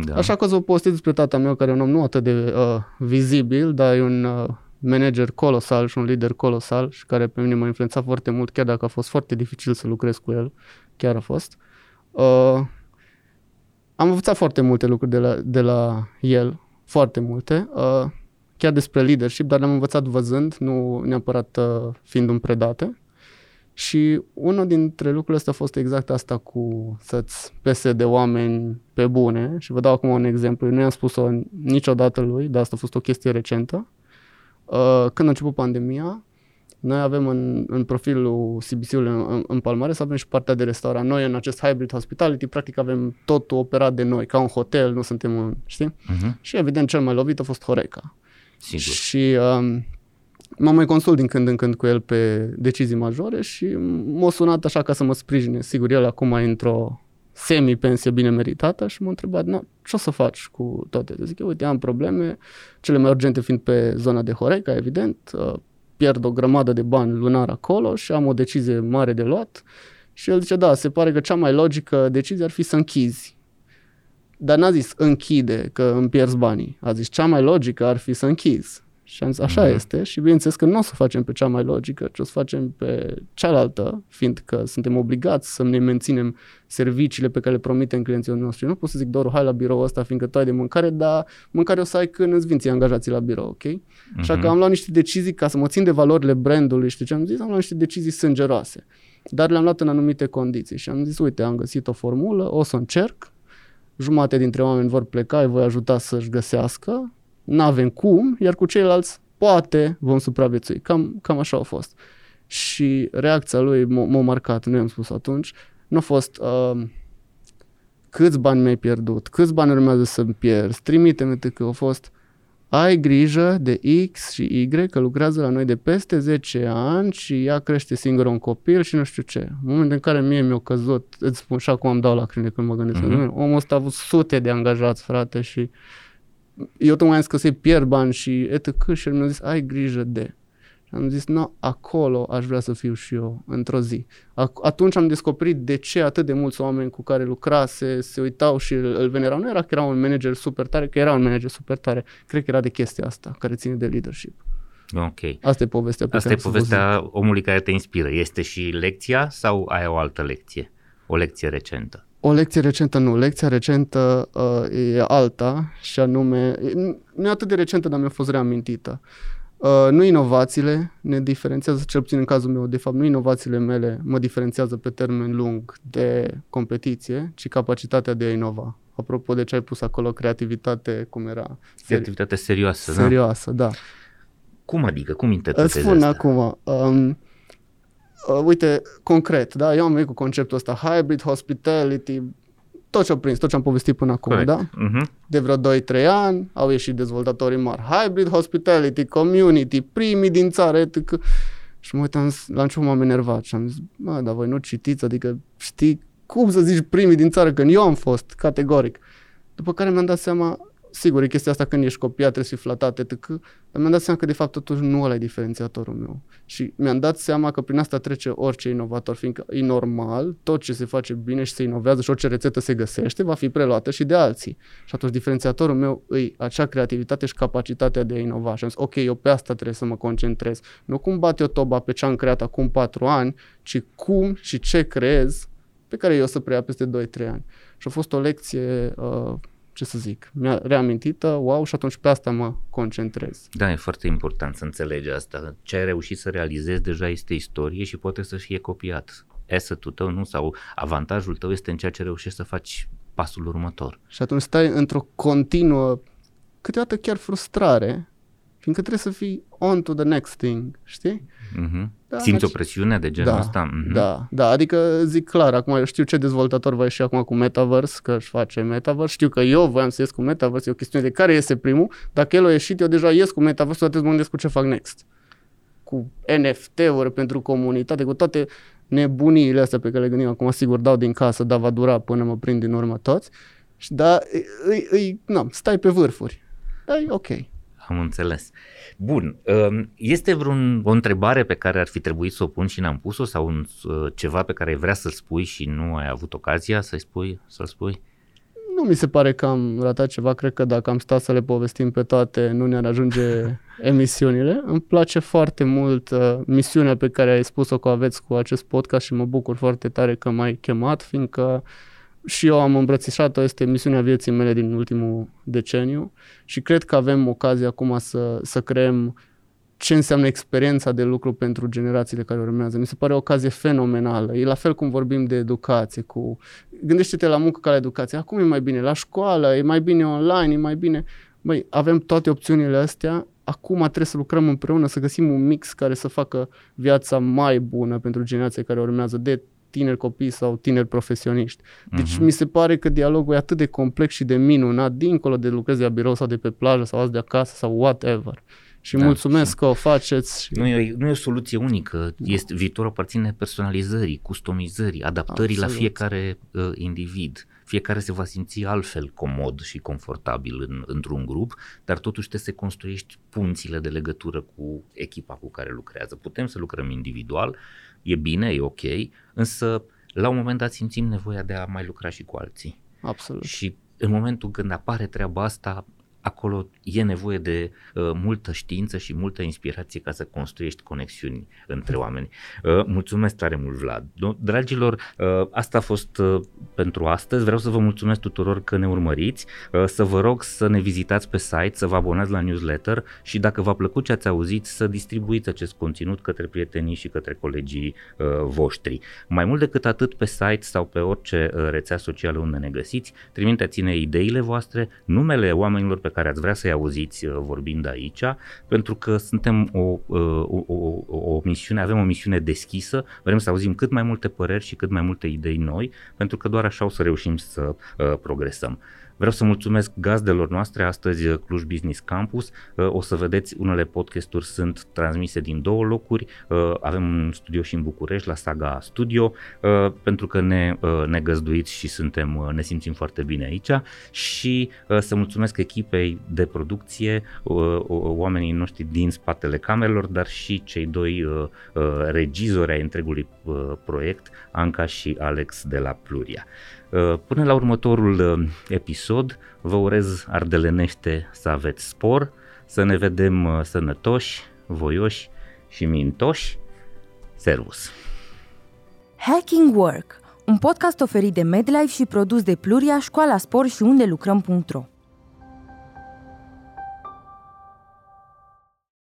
Speaker 3: Da.
Speaker 1: Așa că o să vă povestesc despre tata meu, care e un om nu atât de uh, vizibil, dar e un uh, manager colosal și un lider colosal și care pe mine m-a influențat foarte mult, chiar dacă a fost foarte dificil să lucrez cu el, chiar a fost. Uh, am învățat foarte multe lucruri de la, de la el, foarte multe, uh, chiar despre leadership, dar le-am învățat văzând, nu neapărat uh, fiind un predate. Și unul dintre lucrurile astea a fost exact asta cu să-ți pese de oameni pe bune. Și vă dau acum un exemplu. Eu nu i-am spus-o niciodată lui, dar asta a fost o chestie recentă. Uh, Când a început pandemia, noi avem în, în profilul CBC-ului în, în, în Palmare să avem și partea de restaurant. Noi în acest hybrid hospitality practic avem totul operat de noi, ca un hotel, nu suntem în, știi?
Speaker 3: Uh-huh.
Speaker 1: Și evident cel mai lovit a fost Horeca.
Speaker 3: Sigur.
Speaker 1: Și um, mă mai consult din când în când cu el pe decizii majore și m-a sunat așa ca să mă sprijine. Sigur, el acum e într-o semi-pensie bine meritată și m-a întrebat, "Na, ce o să faci cu toate? Zic eu, uite, am probleme, cele mai urgente fiind pe zona de Horeca, evident, uh, pierd o grămadă de bani lunar acolo și am o decizie mare de luat. Și el zice, da, se pare că cea mai logică decizie ar fi să închizi. Dar n-a zis închide că îmi pierzi banii. A zis cea mai logică ar fi să închizi. Și am zis așa
Speaker 3: Mhm.
Speaker 1: este și bineînțeles că nu o să facem pe cea mai logică, ci o să facem pe cealaltă, fiindcă suntem obligați să ne menținem serviciile pe care le promitem clienților noștri. Nu pot să zic doar hai la birou ăsta fiindcă tu ai de mâncare, dar mâncare o să ai când îți vin ție angajații la birou, ok? Așa că am luat niște decizii ca să mă țin de valorile brandului, știi ce am zis? Am luat niște decizii sângeroase, dar le-am luat în anumite condiții și am zis, uite, am găsit o formulă, o să încerc, jumate dintre oameni vor pleca, îi voi ajuta să-și găsească, n-avem cum, iar cu ceilalți poate vom supraviețui. Cam, cam așa a fost. Și reacția lui m- m-a marcat, nu i-am spus atunci, nu a fost uh, câți bani mi-ai pierdut, câți bani urmează să-mi pierzi, trimite-mi că a fost ai grijă de X și Y, că lucrează la noi de peste 10 ani și ea crește singură un copil și nu știu ce. În momentul în care mie mi-a căzut, îți spun și acum îmi dau lacrime când mă gândesc, uh-huh. omul ăsta a avut sute de angajați, frate, și eu tocmai am zis că să-i pierd bani și etc. și el mi-a zis, ai grijă de. Am zis, nu, acolo aș vrea să fiu și eu, într-o zi. Atunci am descoperit de ce atât de mulți oameni cu care lucrase se uitau și îl, îl venerau. Nu era că era un manager super tare, că era un manager super tare. Cred că era de chestia asta, care ține de leadership.
Speaker 3: Ok.
Speaker 1: Asta e povestea pe
Speaker 3: Asta
Speaker 1: care
Speaker 3: e povestea omului care te inspiră. Este și lecția sau ai o altă lecție? O lecție recentă?
Speaker 1: O lecție recentă nu. Lecția recentă uh, e alta și anume, nu e atât de recentă, dar mi-a fost reamintită. Uh, nu inovațiile ne diferențiază, cel puțin în cazul meu, de fapt nu inovațiile mele mă diferențiază pe termen lung de competiție, ci capacitatea de a inova. Apropo de ce ai pus acolo, creativitate, cum era?
Speaker 3: Creativitate serioasă,
Speaker 1: serioasă da? da.
Speaker 3: Cum adică? Cum interpretezi
Speaker 1: Îți spun
Speaker 3: asta?
Speaker 1: acum, um, uh, uite, concret, da, eu am venit cu conceptul ăsta, hybrid hospitality, tot ce au prins, tot ce am povestit până acum, Correct. da? Uh-huh. De vreo 2-3 ani au ieșit dezvoltatorii mari. Hybrid Hospitality, Community, primii din țară, etc. Și mă uitam, la început m-am enervat și am zis, mă, dar voi nu citiți, adică știi cum să zici primii din țară când eu am fost, categoric. După care mi-am dat seama, sigur, e chestia asta când ești copia, trebuie să fii flatat, etc. Dar mi-am dat seama că de fapt totuși nu ăla e diferențiatorul meu. Și mi-am dat seama că prin asta trece orice inovator, fiindcă e normal, tot ce se face bine și se inovează și orice rețetă se găsește, va fi preluată și de alții. Și atunci diferențiatorul meu e acea creativitate și capacitatea de a inova. Și am zis, ok, eu pe asta trebuie să mă concentrez. Nu cum bat eu toba pe ce am creat acum patru ani, ci cum și ce creez pe care eu o să preia peste 2-3 ani. Și a fost o lecție uh, ce să zic, mi-a reamintită, wow, și atunci pe asta mă concentrez.
Speaker 3: Da, e foarte important să înțelegi asta. Ce ai reușit să realizezi deja este istorie și poate să fie copiat. Esetul tău, nu? Sau avantajul tău este în ceea ce reușești să faci pasul următor.
Speaker 1: Și atunci stai într-o continuă, câteodată chiar frustrare, fiindcă trebuie să fii on to the next thing, știi?
Speaker 3: Mm-hmm. Da, Simți deci... o presiune de genul
Speaker 1: da,
Speaker 3: ăsta?
Speaker 1: Mm-hmm. Da, da, adică zic clar, acum eu știu ce dezvoltator va ieși acum cu Metaverse, că își face Metaverse, știu că eu voiam să ies cu Metaverse, e o chestiune de care iese primul, dacă el a ieșit, eu deja ies cu Metaverse, toate mă gândesc cu ce fac next. Cu NFT-uri pentru comunitate, cu toate nebuniile astea pe care le gândim acum, sigur dau din casă, dar va dura până mă prind din urmă toți. Și da, îi, îi, na, stai pe vârfuri. Da, e ok.
Speaker 3: Am înțeles. Bun, um, este vreun, o întrebare pe care ar fi trebuit să o pun și n-am pus-o sau un, uh, ceva pe care ai vrea să-l spui și nu ai avut ocazia să-i spui, să-l spui?
Speaker 1: Nu mi se pare că am ratat ceva, cred că dacă am stat să le povestim pe toate, nu ne-ar ajunge *laughs* emisiunile. Îmi place foarte mult uh, misiunea pe care ai spus-o că aveți cu acest podcast și mă bucur foarte tare că m-ai chemat, fiindcă uh, și eu am îmbrățișat-o, este misiunea vieții mele din ultimul deceniu și cred că avem ocazia acum să, să creăm ce înseamnă experiența de lucru pentru generațiile care urmează. Mi se pare o ocazie fenomenală. E la fel cum vorbim de educație. Cu... Gândește-te la muncă ca la educație. Acum e mai bine la școală, e mai bine online, e mai bine... Băi, avem toate opțiunile astea. Acum trebuie să lucrăm împreună, să găsim un mix care să facă viața mai bună pentru generația care urmează de tineri copii sau tineri profesioniști. Deci uh-huh. mi se pare că dialogul e atât de complex și de minunat, dincolo de lucrezi la birou sau de pe plajă sau azi de acasă sau whatever. Și da, mulțumesc și că o faceți. Și...
Speaker 3: Nu, e, nu e o soluție unică. Este, viitorul aparține personalizării, customizării, adaptării Absolut. la fiecare uh, individ. Fiecare se va simți altfel comod și confortabil în, într-un grup, dar totuși trebuie să construiești punțile de legătură cu echipa cu care lucrează. Putem să lucrăm individual, e bine, e ok, însă la un moment dat simțim nevoia de a mai lucra și cu alții.
Speaker 1: Absolut.
Speaker 3: Și în momentul când apare treaba asta, acolo e nevoie de uh, multă știință și multă inspirație ca să construiești conexiuni între oameni. Uh, mulțumesc tare mult, Vlad. Dragilor, uh, asta a fost uh, pentru astăzi. Vreau să vă mulțumesc tuturor că ne urmăriți, uh, să vă rog să ne vizitați pe site, să vă abonați la newsletter și dacă v-a plăcut ce ați auzit, să distribuiți acest conținut către prietenii și către colegii uh, voștri. Mai mult decât atât, pe site sau pe orice uh, rețea socială unde ne găsiți, trimiteți-ne ideile voastre, numele oamenilor pe care ați vrea să-i auziți vorbind aici, pentru că suntem o, o, o, o misiune, avem o misiune deschisă, vrem să auzim cât mai multe păreri și cât mai multe idei noi, pentru că doar așa o să reușim să uh, progresăm. Vreau să mulțumesc gazdelor noastre, astăzi uh, Cluj Business Campus. Uh, o să vedeți, unele podcasturi sunt transmise din două locuri. Uh, avem un studio și în București, la Saga Studio, pentru că ne, ne găzduiți și suntem, ne simțim foarte bine aici. Și să mulțumesc echipei de producție, oamenii noștri din spatele camerelor, dar și cei doi regizori ai întregului proiect, Anca și Alex de la Pluria. Uh, până la următorul uh, episod, vă urez ardelenește să aveți spor, să ne vedem uh, sănătoși, voioși și mintoși. Servus!
Speaker 2: Hacking Work, un podcast oferit de MedLife și produs de Pluria, Școala Spor și unde lucrăm.ro